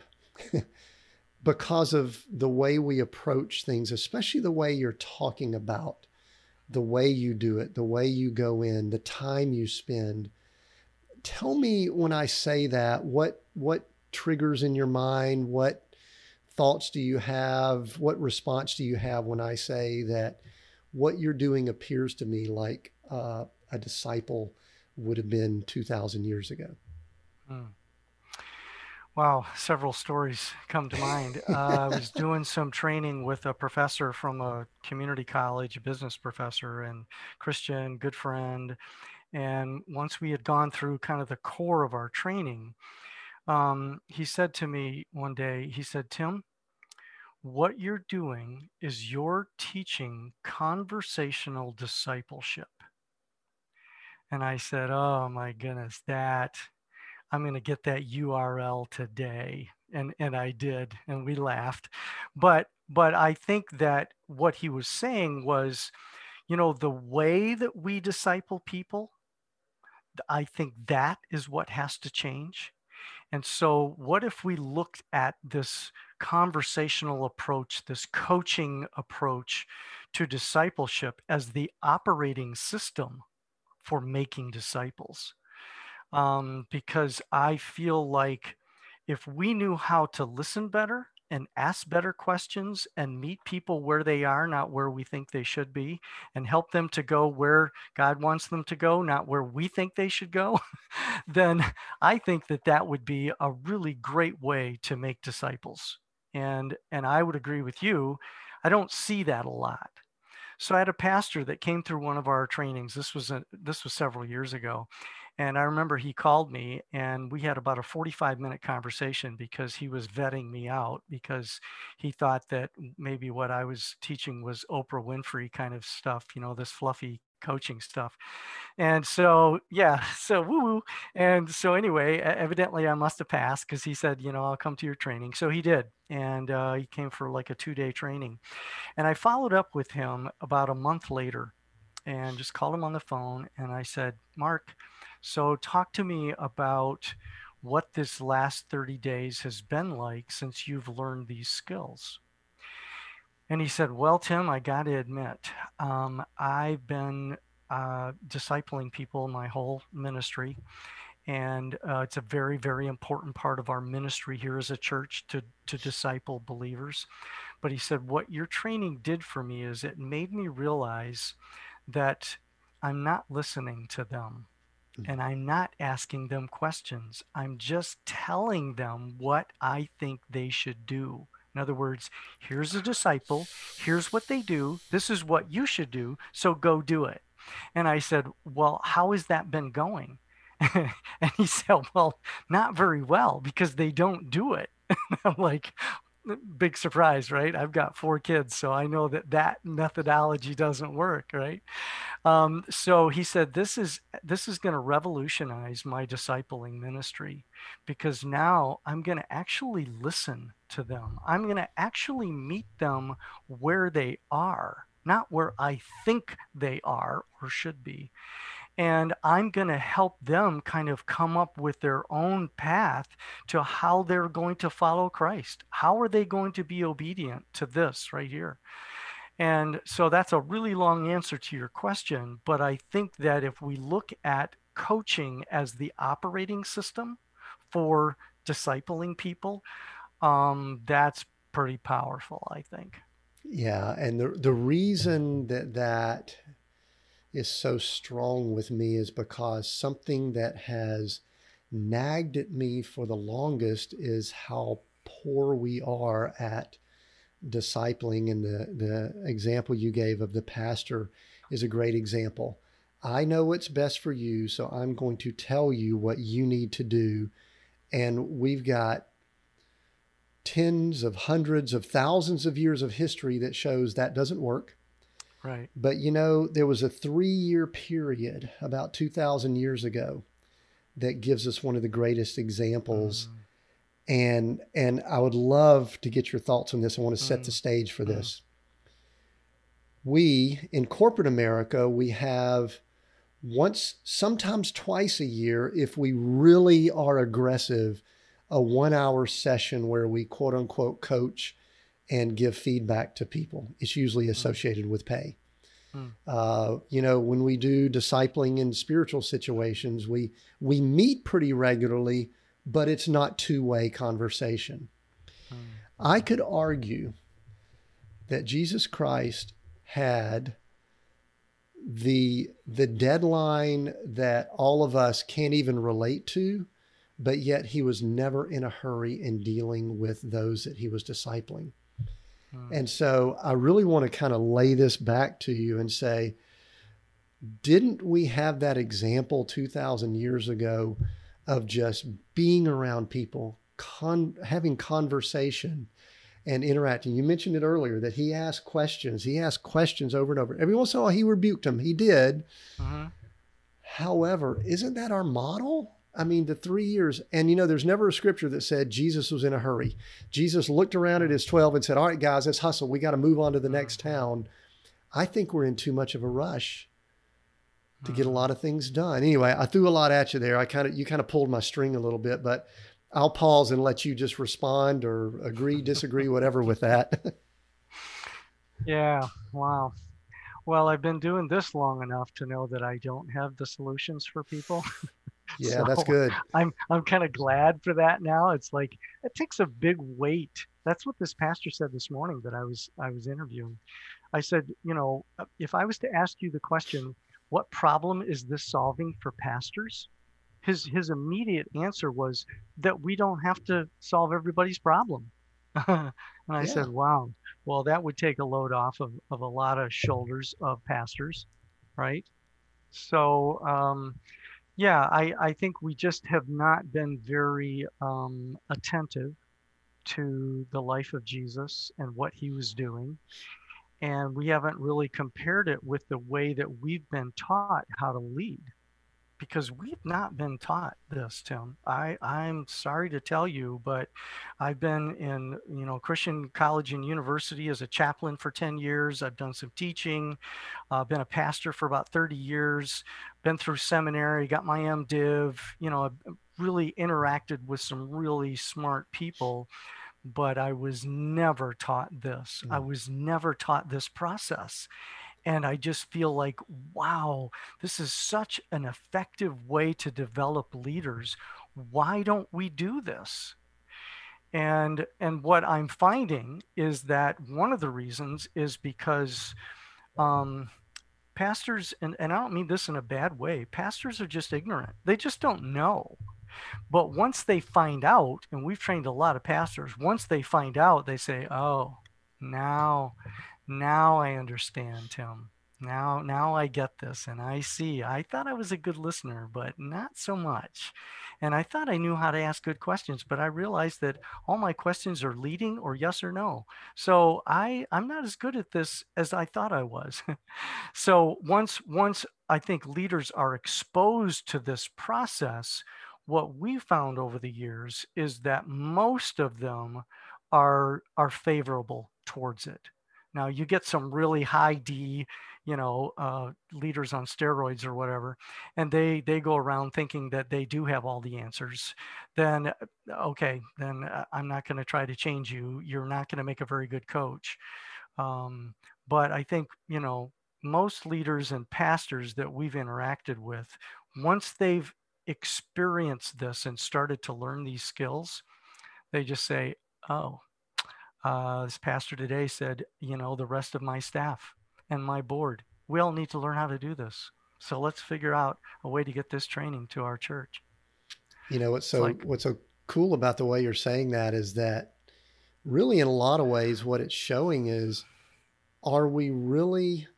because of the way we approach things, especially the way you're talking about the way you do it, the way you go in, the time you spend. Tell me when I say that, what what triggers in your mind? What thoughts do you have? What response do you have when I say that what you're doing appears to me like uh, a disciple would have been 2,000 years ago? Hmm. Wow, several stories come to mind. Uh, I was doing some training with a professor from a community college, a business professor, and Christian, good friend. And once we had gone through kind of the core of our training, um, he said to me one day, he said, Tim, what you're doing is you're teaching conversational discipleship. And I said, Oh my goodness, that I'm going to get that URL today. And, and I did, and we laughed. But, but I think that what he was saying was, you know, the way that we disciple people, I think that is what has to change. And so, what if we looked at this conversational approach, this coaching approach to discipleship as the operating system for making disciples? um, because I feel like if we knew how to listen better and ask better questions and meet people where they are, not where we think they should be, and help them to go where God wants them to go, not where we think they should go, then I think that that would be a really great way to make disciples. And and I would agree with you. I don't see that a lot. So I had a pastor that came through one of our trainings. This was a, this was several years ago, and I remember he called me and we had about a 45 minute conversation because he was vetting me out because he thought that maybe what I was teaching was Oprah Winfrey kind of stuff, you know, this fluffy coaching stuff. And so, yeah, so woo woo. And so, anyway, evidently I must have passed because he said, you know, I'll come to your training. So he did. And uh, he came for like a two day training. And I followed up with him about a month later and just called him on the phone. And I said, Mark, so, talk to me about what this last 30 days has been like since you've learned these skills. And he said, Well, Tim, I got to admit, um, I've been uh, discipling people my whole ministry. And uh, it's a very, very important part of our ministry here as a church to, to disciple believers. But he said, What your training did for me is it made me realize that I'm not listening to them. Mm. and I'm not asking them questions. I'm just telling them what I think they should do. In other words, here's a disciple, here's what they do, this is what you should do, so go do it. And I said, Well, how has that been going? and he said, Well, not very well because they don't do it. I'm like, big surprise, right? I've got four kids, so I know that that methodology doesn't work, right? Um, so he said, "This is this is going to revolutionize my discipling ministry because now I'm going to actually listen to them. I'm going to actually meet them where they are, not where I think they are or should be." And I'm going to help them kind of come up with their own path to how they're going to follow Christ. How are they going to be obedient to this right here? And so that's a really long answer to your question, but I think that if we look at coaching as the operating system for discipling people, um, that's pretty powerful, I think. Yeah, and the the reason that that is so strong with me is because something that has nagged at me for the longest is how poor we are at discipling. And the, the example you gave of the pastor is a great example. I know what's best for you, so I'm going to tell you what you need to do. And we've got tens of hundreds of thousands of years of history that shows that doesn't work. Right. But you know, there was a three year period about 2,000 years ago that gives us one of the greatest examples. Mm. And and I would love to get your thoughts on this. I want to set mm. the stage for mm. this. We in corporate America, we have once, sometimes twice a year, if we really are aggressive, a one hour session where we quote unquote coach and give feedback to people. It's usually hmm. associated with pay. Hmm. Uh, you know, when we do discipling in spiritual situations, we we meet pretty regularly, but it's not two way conversation. Hmm. I could argue that Jesus Christ had the the deadline that all of us can't even relate to but yet he was never in a hurry in dealing with those that he was discipling hmm. and so i really want to kind of lay this back to you and say didn't we have that example 2000 years ago of just being around people con- having conversation and interacting. You mentioned it earlier that he asked questions. He asked questions over and over. Every once in a while, he rebuked him. He did. Uh-huh. However, isn't that our model? I mean, the three years, and you know, there's never a scripture that said Jesus was in a hurry. Jesus looked around at his 12 and said, All right, guys, let's hustle. We got to move on to the next mm-hmm. town. I think we're in too much of a rush to get a mm-hmm. lot of things done. Anyway, I threw a lot at you there. I kind of, you kind of pulled my string a little bit, but I'll pause and let you just respond or agree, disagree, whatever with that. yeah. Wow. Well, I've been doing this long enough to know that I don't have the solutions for people. yeah, so that's good. I'm I'm kind of glad for that now. It's like it takes a big weight. That's what this pastor said this morning that I was I was interviewing. I said, you know, if I was to ask you the question, what problem is this solving for pastors? his his immediate answer was that we don't have to solve everybody's problem. and I yeah. said, wow, well, that would take a load off of, of a lot of shoulders of pastors, right? So, um, yeah, I, I think we just have not been very um, attentive to the life of Jesus and what he was doing. And we haven't really compared it with the way that we've been taught how to lead because we've not been taught this, Tim. I, I'm sorry to tell you, but I've been in, you know, Christian college and university as a chaplain for 10 years. I've done some teaching, I've uh, been a pastor for about 30 years, been through seminary, got my MDiv, you know, really interacted with some really smart people but I was never taught this. Mm. I was never taught this process. And I just feel like, wow, this is such an effective way to develop leaders. Why don't we do this? And and what I'm finding is that one of the reasons is because um, pastors, and, and I don't mean this in a bad way, pastors are just ignorant. They just don't know. But once they find out, and we've trained a lot of pastors, once they find out, they say, oh, now now I understand, Tim. Now, now I get this and I see. I thought I was a good listener, but not so much. And I thought I knew how to ask good questions, but I realized that all my questions are leading or yes or no. So I, I'm not as good at this as I thought I was. so once, once I think leaders are exposed to this process, what we found over the years is that most of them are are favorable towards it now you get some really high D, you know, uh, leaders on steroids or whatever, and they they go around thinking that they do have all the answers. Then uh, okay, then uh, I'm not going to try to change you. You're not going to make a very good coach. Um, but I think you know most leaders and pastors that we've interacted with, once they've experienced this and started to learn these skills, they just say, "Oh, uh, this pastor today said, you know, the rest of my staff and my board, we all need to learn how to do this. So let's figure out a way to get this training to our church. You know what's so like, what's so cool about the way you're saying that is that really in a lot of ways what it's showing is are we really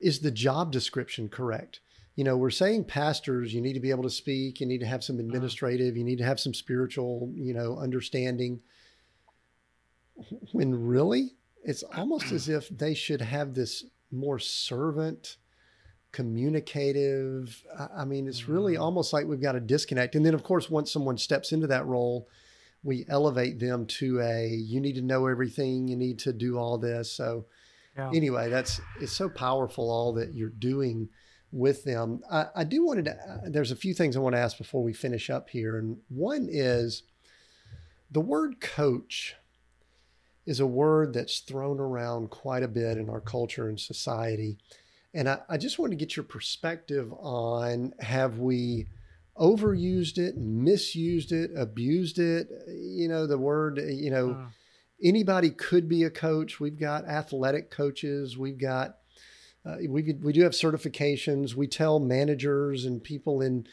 is the job description correct? You know, we're saying pastors, you need to be able to speak, you need to have some uh-huh. administrative, you need to have some spiritual, you know, understanding when really it's almost as if they should have this more servant communicative i mean it's really mm. almost like we've got a disconnect and then of course once someone steps into that role we elevate them to a you need to know everything, you need to do all this. So yeah. anyway, that's it's so powerful all that you're doing with them. I, I do wanted to. Uh, there's a few things I want to ask before we finish up here, and one is the word coach is a word that's thrown around quite a bit in our culture and society. And I, I just want to get your perspective on have we overused it, misused it, abused it? You know, the word, you know, uh. anybody could be a coach. We've got athletic coaches, we've got uh, we, we do have certifications. We tell managers and people in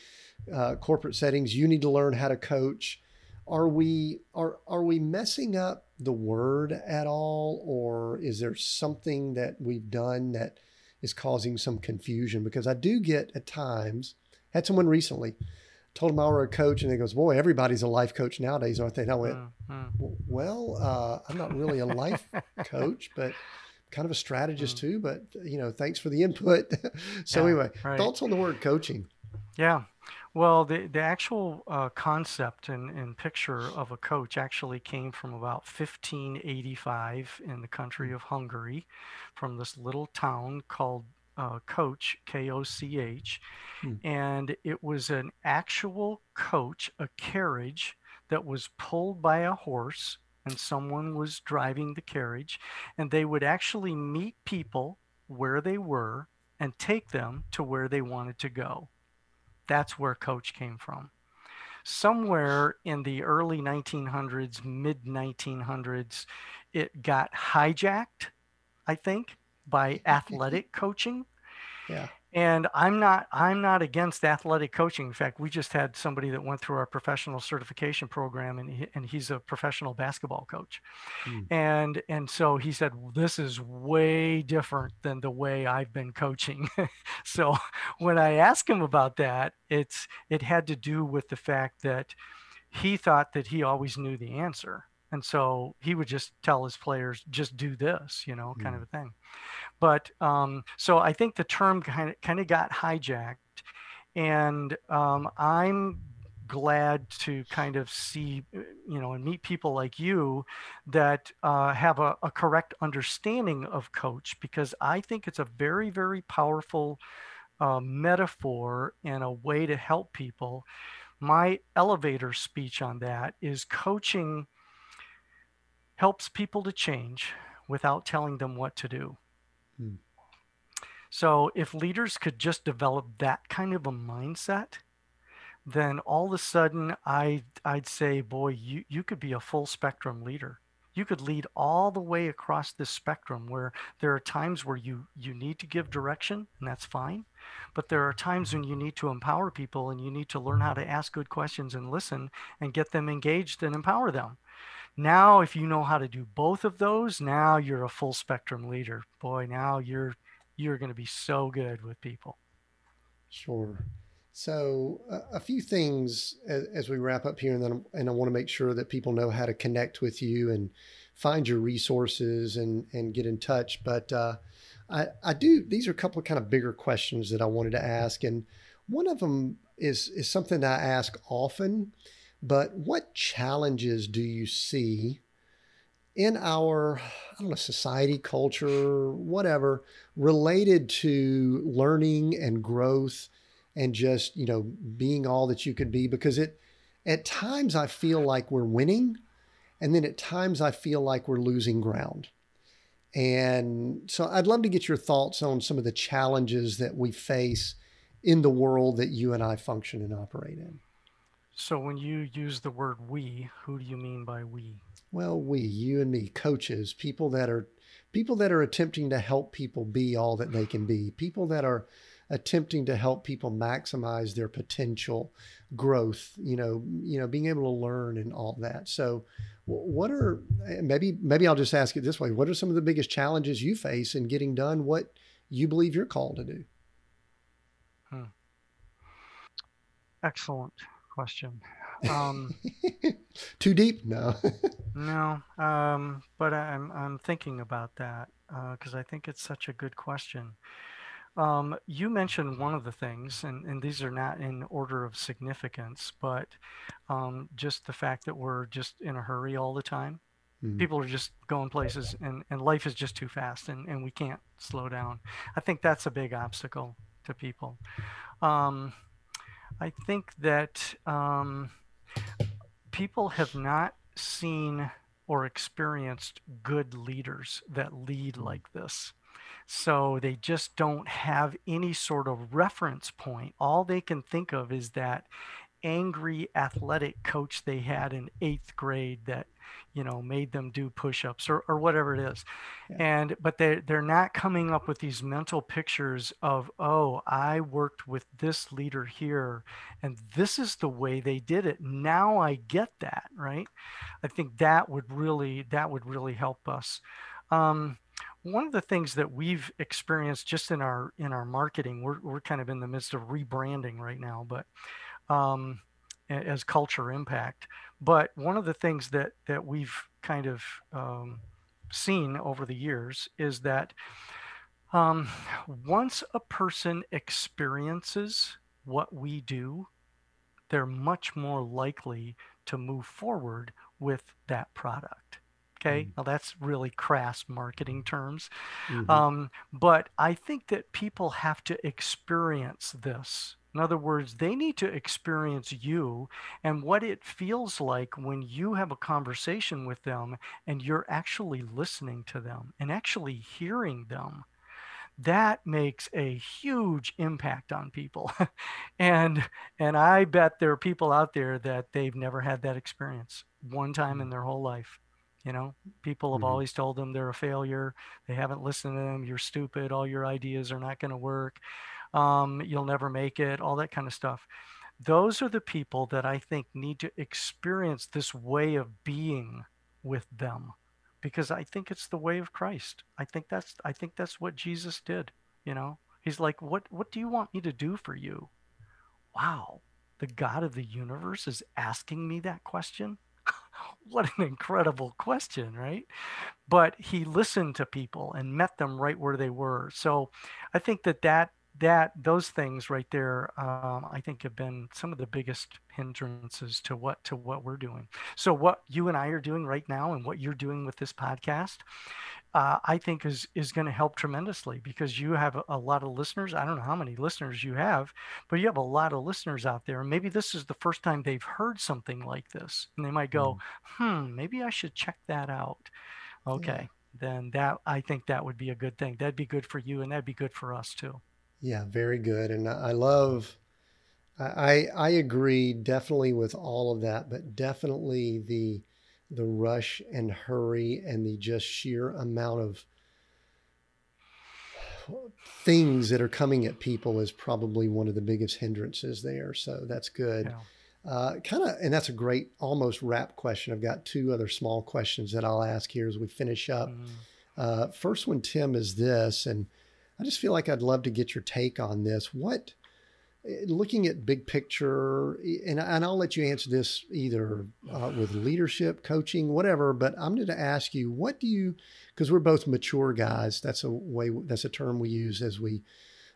uh, corporate settings, you need to learn how to coach. Are we are are we messing up the word at all, or is there something that we've done that is causing some confusion? Because I do get at times had someone recently told him I were a coach, and he goes, "Boy, everybody's a life coach nowadays, aren't they?" And I went, mm-hmm. "Well, uh, I'm not really a life coach, but." kind of a strategist mm. too, but you know, thanks for the input. so yeah, anyway, right. thoughts on the word coaching? Yeah. Well, the, the actual uh, concept and, and picture of a coach actually came from about 1585 in the country mm. of Hungary, from this little town called uh, Koch, K O C H. Hmm. And it was an actual coach, a carriage that was pulled by a horse and someone was driving the carriage, and they would actually meet people where they were and take them to where they wanted to go. That's where coach came from. Somewhere in the early 1900s, mid 1900s, it got hijacked, I think, by athletic coaching. Yeah and i'm not i'm not against athletic coaching. In fact we just had somebody that went through our professional certification program and, he, and he's a professional basketball coach. Mm. and and so he said this is way different than the way i've been coaching. So when i asked him about that it's it had to do with the fact that he thought that he always knew the answer and so he would just tell his players just do this you know kind mm. of a thing but um, so I think the term kind of kind of got hijacked, and um, I'm glad to kind of see, uh, you know, and meet people like you that uh, have a, a, correct understanding of coach because I think it's a very, very powerful uh, metaphor and a way to help people. My elevator speech on that is coaching helps people to change without telling them what to do. Hmm. So if leaders could just develop that kind of a mindset, then all of a sudden I I'd say, boy, you, you could be a full spectrum leader. You could lead all the way across this spectrum where there are times where you you need to give direction and that's fine. But there are times when you need to empower people and you need to learn how to ask good questions and listen and get them engaged and empower them. Now, if you know how to do both of those, now you're a full spectrum leader. Boy, now you're you're going to be so good with people. Sure. So, uh, a few things as, as, we wrap up here, and then and I want to make sure that people know how to connect with you and find your resources and and get in touch. But uh, I I do these are a couple of kind of bigger questions that I wanted to ask, and one of them is is something I ask often, but what challenges do you see in our, I don't know, society, culture, whatever, related to learning and growth and just, you know, being all that you could be? Because it, at times I feel like we're winning, and then at times I feel like we're losing ground. And so I'd love to get your thoughts on some of the challenges that we face in the world that you and I function and operate in. So when you use the word we, who do you mean by we? Well, we, you and me, coaches, people that are people that are attempting to help people be all that they can be, people that are attempting to help people maximize their potential growth, you know, you know, being able to learn and all that. So what are maybe maybe I'll just ask it this way. What are some of the biggest challenges you face in getting done what you believe you're called to do? Hmm. Excellent question. Um, Too deep? No. no, um, but I'm I'm thinking about that because uh, I think it's such a good question. um, you mentioned one of the things, and, and these are not in order of significance, but um, just the fact that we're just in a hurry all the time. Mm-hmm. People are just going places, and, and life is just too fast, and, and we can't slow down. I think that's a big obstacle to people. Um, I think that um, people have not seen or experienced good leaders that lead mm. like this. So they just don't have any sort of reference point. All they can think of is that angry athletic coach they had in eighth grade that you know made them do push-ups or, or whatever it is. Yeah. and but they they're not coming up with these mental pictures of oh i worked with this leader here and this is the way they did it. Now i get that right? I think that would really that would really help us. Um, one of the things that we've experienced just in our in our marketing we're, we're kind of in the midst of rebranding right now but um, as culture impact. But one of the things that that we've kind of um, seen over the years is that um, once a person experiences what we do, they're much more likely to move forward with that product. Okay, mm now that's really crass marketing terms. Mm-hmm. Um, but I think that people have to experience this in other words, they need to experience you and what it feels like when you have a conversation with them and you're actually listening to them and actually hearing them. That makes a huge impact on people. and and I bet there are people out there that they've never had that experience one time in mm. their whole life. You know, people have mm-hmm. always told them they're a failure. They haven't listened to them. You're stupid. All your ideas are not going to work um, you'll never make it, all that kind of stuff. Those are the people that I think need to experience this way of being with them because I think it's the way of Christ. I think that's I think that's what Jesus did, you know. He's like, "What what do you want me to do for you?" Wow. The God of the universe is asking me that question? what an incredible question, right? But he listened to people and met them right where they were. So I think that that that those things right there, um, I think have been some of the biggest hindrances to what to what we're doing. So what you and I are doing right now, and what you're doing with this podcast, uh, I think is is going to help tremendously because you have a, a, lot of listeners. I don't know how many listeners you have, but you have a lot of listeners out there. And maybe this is the first time they've heard something like this, and they might go, mm. "Hmm, maybe I should check that out." Okay. Yeah. Then that I think that would be a good thing. That'd be good for you, and that'd be good for us too. Yeah, very good. And I love, I, I agree definitely with all of that, but definitely the, the rush and hurry and the just sheer amount of things that are coming at people is probably one of the biggest hindrances there. So that's good. Yeah. Uh, kind of, and that's a great almost wrap question. I've got two other small questions that I'll ask here as we finish up. Mm. Uh, first one, Tim, is this, and I just feel like I'd love to get your take on this. What, eh, looking at big picture, and, and I'll let you answer this either uh, with leadership, coaching, whatever, but I'm going to ask you, what do you, because we're both mature guys, that's a way, that's a term we use as we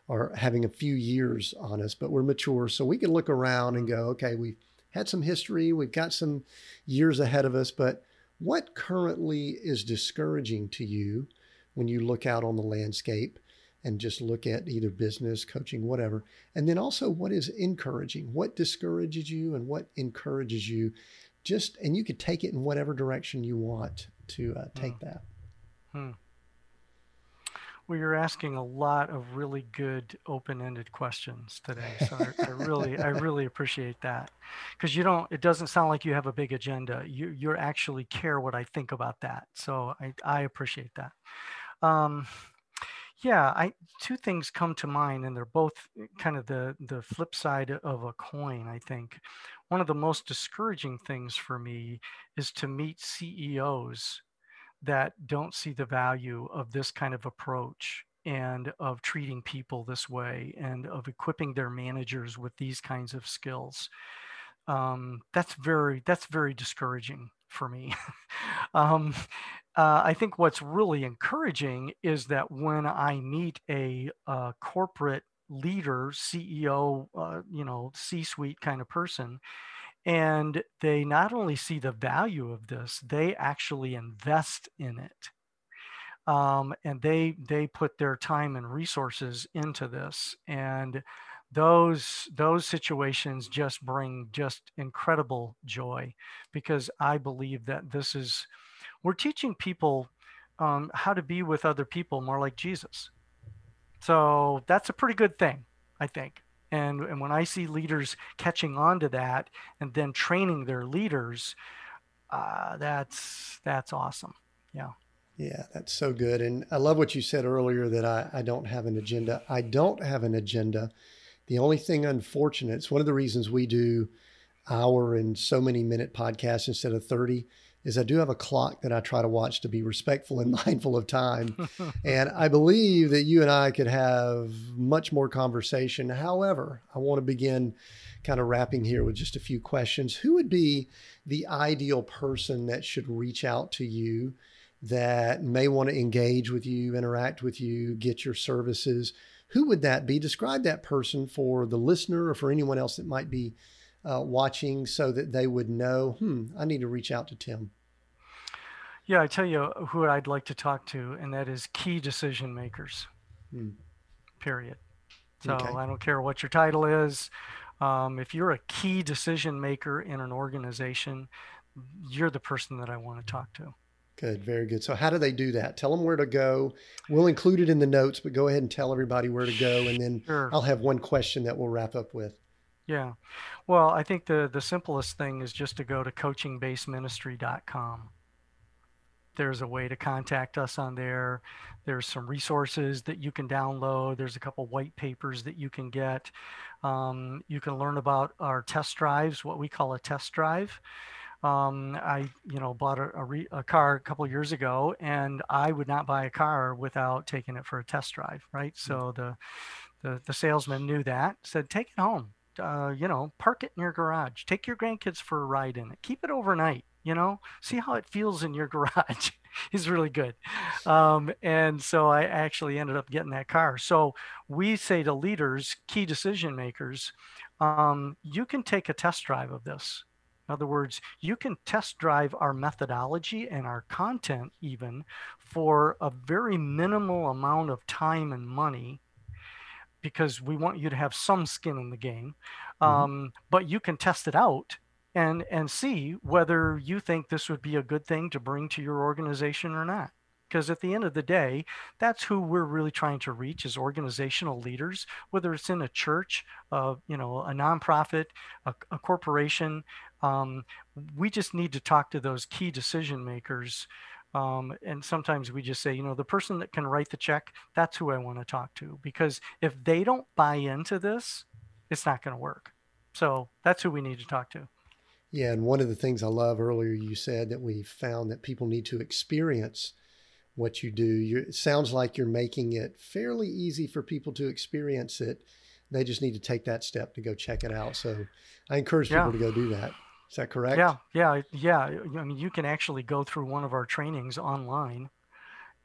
are having a few years on us, but we're mature. So we can look around and go, okay, we've had some history, we've got some years ahead of us, but what currently is discouraging to you when you look out on the landscape? And just look at either business, coaching, whatever. And then also what is encouraging, what discourages you and what encourages you. Just, and you could take it in whatever direction you want to uh, take hmm. that. Hmm. Well, you're asking a lot of really good open-ended questions today, so I, I really, I really appreciate that, because you don't. It doesn't sound like you have a big agenda. You, you actually care what I think about that, so I, I appreciate that. Um, yeah, I two things come to mind, and they're both eh, kind of the the flip side of a coin. I think one of the most discouraging things for me is to meet CEOs that don't see the value of this kind of approach and of treating people this way and of equipping their managers with these kinds of skills. Um, that's very that's very discouraging for me. um, uh, I think what's really encouraging is that when I meet a, a corporate leader, CEO, uh, you know, C-suite kind of person, and they not only see the value of this, they actually invest in it. Um, and they they put their time and resources into this and those those situations just bring just incredible joy because i believe that this is we're teaching people um, how to be with other people more like jesus so that's a pretty good thing i think and, and when I see leaders catching on to that and then training their leaders, uh, that's that's awesome. Yeah. Yeah, that's so good. And I love what you said earlier that I, I don't have an agenda. I don't have an agenda. The only thing unfortunate, it's one of the reasons we do hour and so many minute podcasts instead of 30 is I do have a clock that I try to watch to be respectful and mindful of time. and I believe that you and I could have much more conversation. However, I want to begin kind of wrapping here with just a few questions. Who would be the ideal person that should reach out to you that may want to engage with you, interact with you, get your services? Who would that be? Describe that person for the listener or for anyone else that might be uh, watching so that they would know, hmm, I need to reach out to Tim? Yeah, I tell you who I'd like to talk to, and that is key decision makers. Hmm. Period. So okay. I don't care what your title is. Um, if you're a key decision maker in an organization, you're the person that I want to talk to. Good, very good. So, how do they do that? Tell them where to go. We'll include it in the notes, but go ahead and tell everybody where to go, and then sure. I'll have one question that we'll wrap up with. Yeah. Well, I think the, the simplest thing is just to go to coachingbaseministry.com. There's a way to contact us on there. There's some resources that you can download. There's a couple white papers that you can get. Um, you can learn about our test drives, what we call a test drive. Um, I, you know, bought a, a, re, a, car a couple years ago, and I would not buy a car without taking it for a test drive, right? Mm. So the, the the salesman knew that, said, "Take it home, uh, you know, park it in your garage. Take your grandkids for a ride in it. Keep it overnight. You know, see how it feels in your garage. He's really good. Um, and so I actually ended up getting that car. So we say to leaders, key decision makers, um, you can take a test drive of this. In other words, you can test drive our methodology and our content even for a very minimal amount of time and money because we want you to have some skin in the game. Mm-hmm. Um, but you can test it out and and see whether you think this would be a good thing to bring to your organization or not. Because at the end of the day, that's who we're really trying to reach as organizational leaders, whether it's in a church, uh, you know, a nonprofit, a, a corporation. Um, we just need to talk to those key decision makers um, and sometimes we just say, you know, the person that can write the check, that's who I want to talk to. Because if they don't buy into this, it's not going to work. So that's who we need to talk to. Yeah. And one of the things I love earlier, you said that we found that people need to experience what you do. You're, it sounds like you're making it fairly easy for people to experience it. They just need to take that step to go check it out. So I encourage people yeah. to go do that. Is that correct? Yeah, yeah, yeah. I mean, you can actually go through one of our trainings online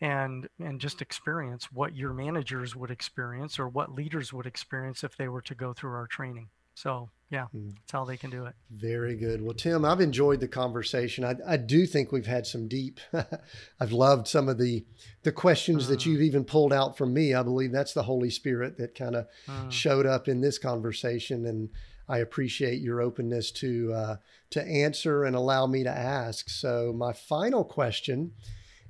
and and just experience what your managers would experience or what leaders would experience if they were to go through our training. So yeah, mm. that's how they can do it. Very good. Well, Tim, I've enjoyed the conversation. I, I do think we've had some deep. I've loved some of the the questions mm. that you've even pulled out from me. I believe that's the Holy Spirit that kind of mm. showed up in this conversation, and I appreciate your openness to uh, to answer and allow me to ask. So my final question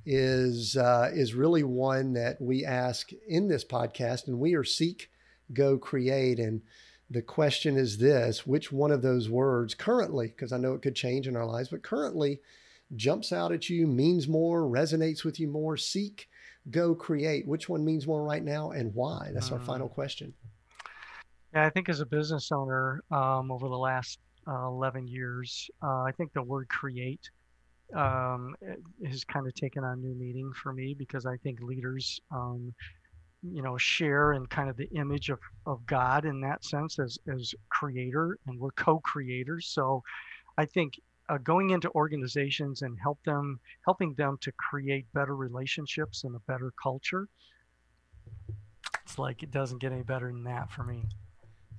is uh, is really one that we ask in this podcast, and we are seek, go, create, and the question is this: Which one of those words currently, because I know it could change in our lives, but currently jumps out at you, means more, resonates with you more? Seek, go, create. Which one means more right now, and why? That's our final question. Yeah, I think as a business owner um, over the last uh, 11 years, uh, I think the word create um, has kind of taken on new meaning for me because I think leaders, um, you know, share in kind of the image of, of God in that sense as, as creator, and we're co creators. So I think uh, going into organizations and help them helping them to create better relationships and a better culture it's like it doesn't get any better than that for me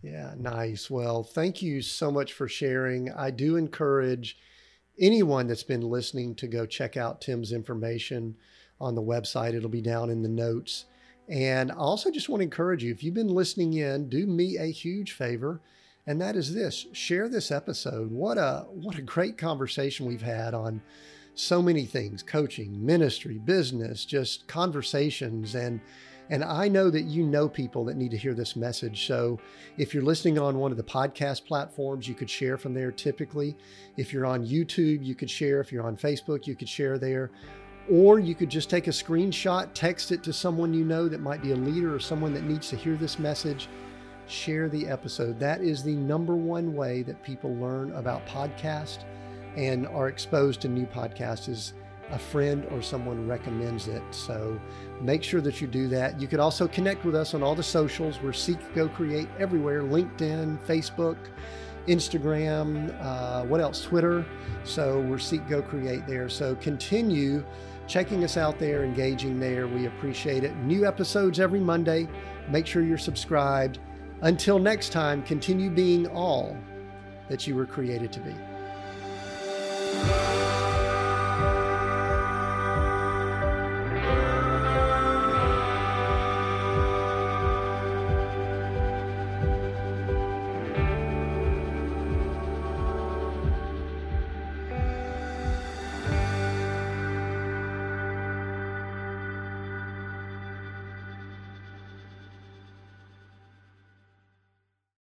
yeah nice. Well thank you so much for sharing. I do encourage anyone that's been listening to go check out tim's information on the website. It'll be down in the notes. And i also just want to encourage you if you've been listening in do me a huge favor and that is this. Share this episode. What a what a great conversation we've had on so many things coaching ministry business just conversations and and I know that you know people that need to hear this message. So if you're listening on one of the podcast platforms, you could share from there typically. If you're on YouTube, you could share. If you're on Facebook, you could share there. Or you could just take a screenshot, text it to someone you know that might be a leader or someone that needs to hear this message share the episode. That is the number one way that people learn about podcast and are exposed to new podcasts is a friend or someone recommends it. So make sure that you do that. You could also connect with us on all the socials. We're Seek Go Create everywhere LinkedIn, Facebook, Instagram, uh, what else? Twitter. So we're Seek Go Create there. So continue checking us out there, engaging there. We appreciate it. New episodes every Monday. Make sure you're subscribed. Until next time, continue being all that you were created to be.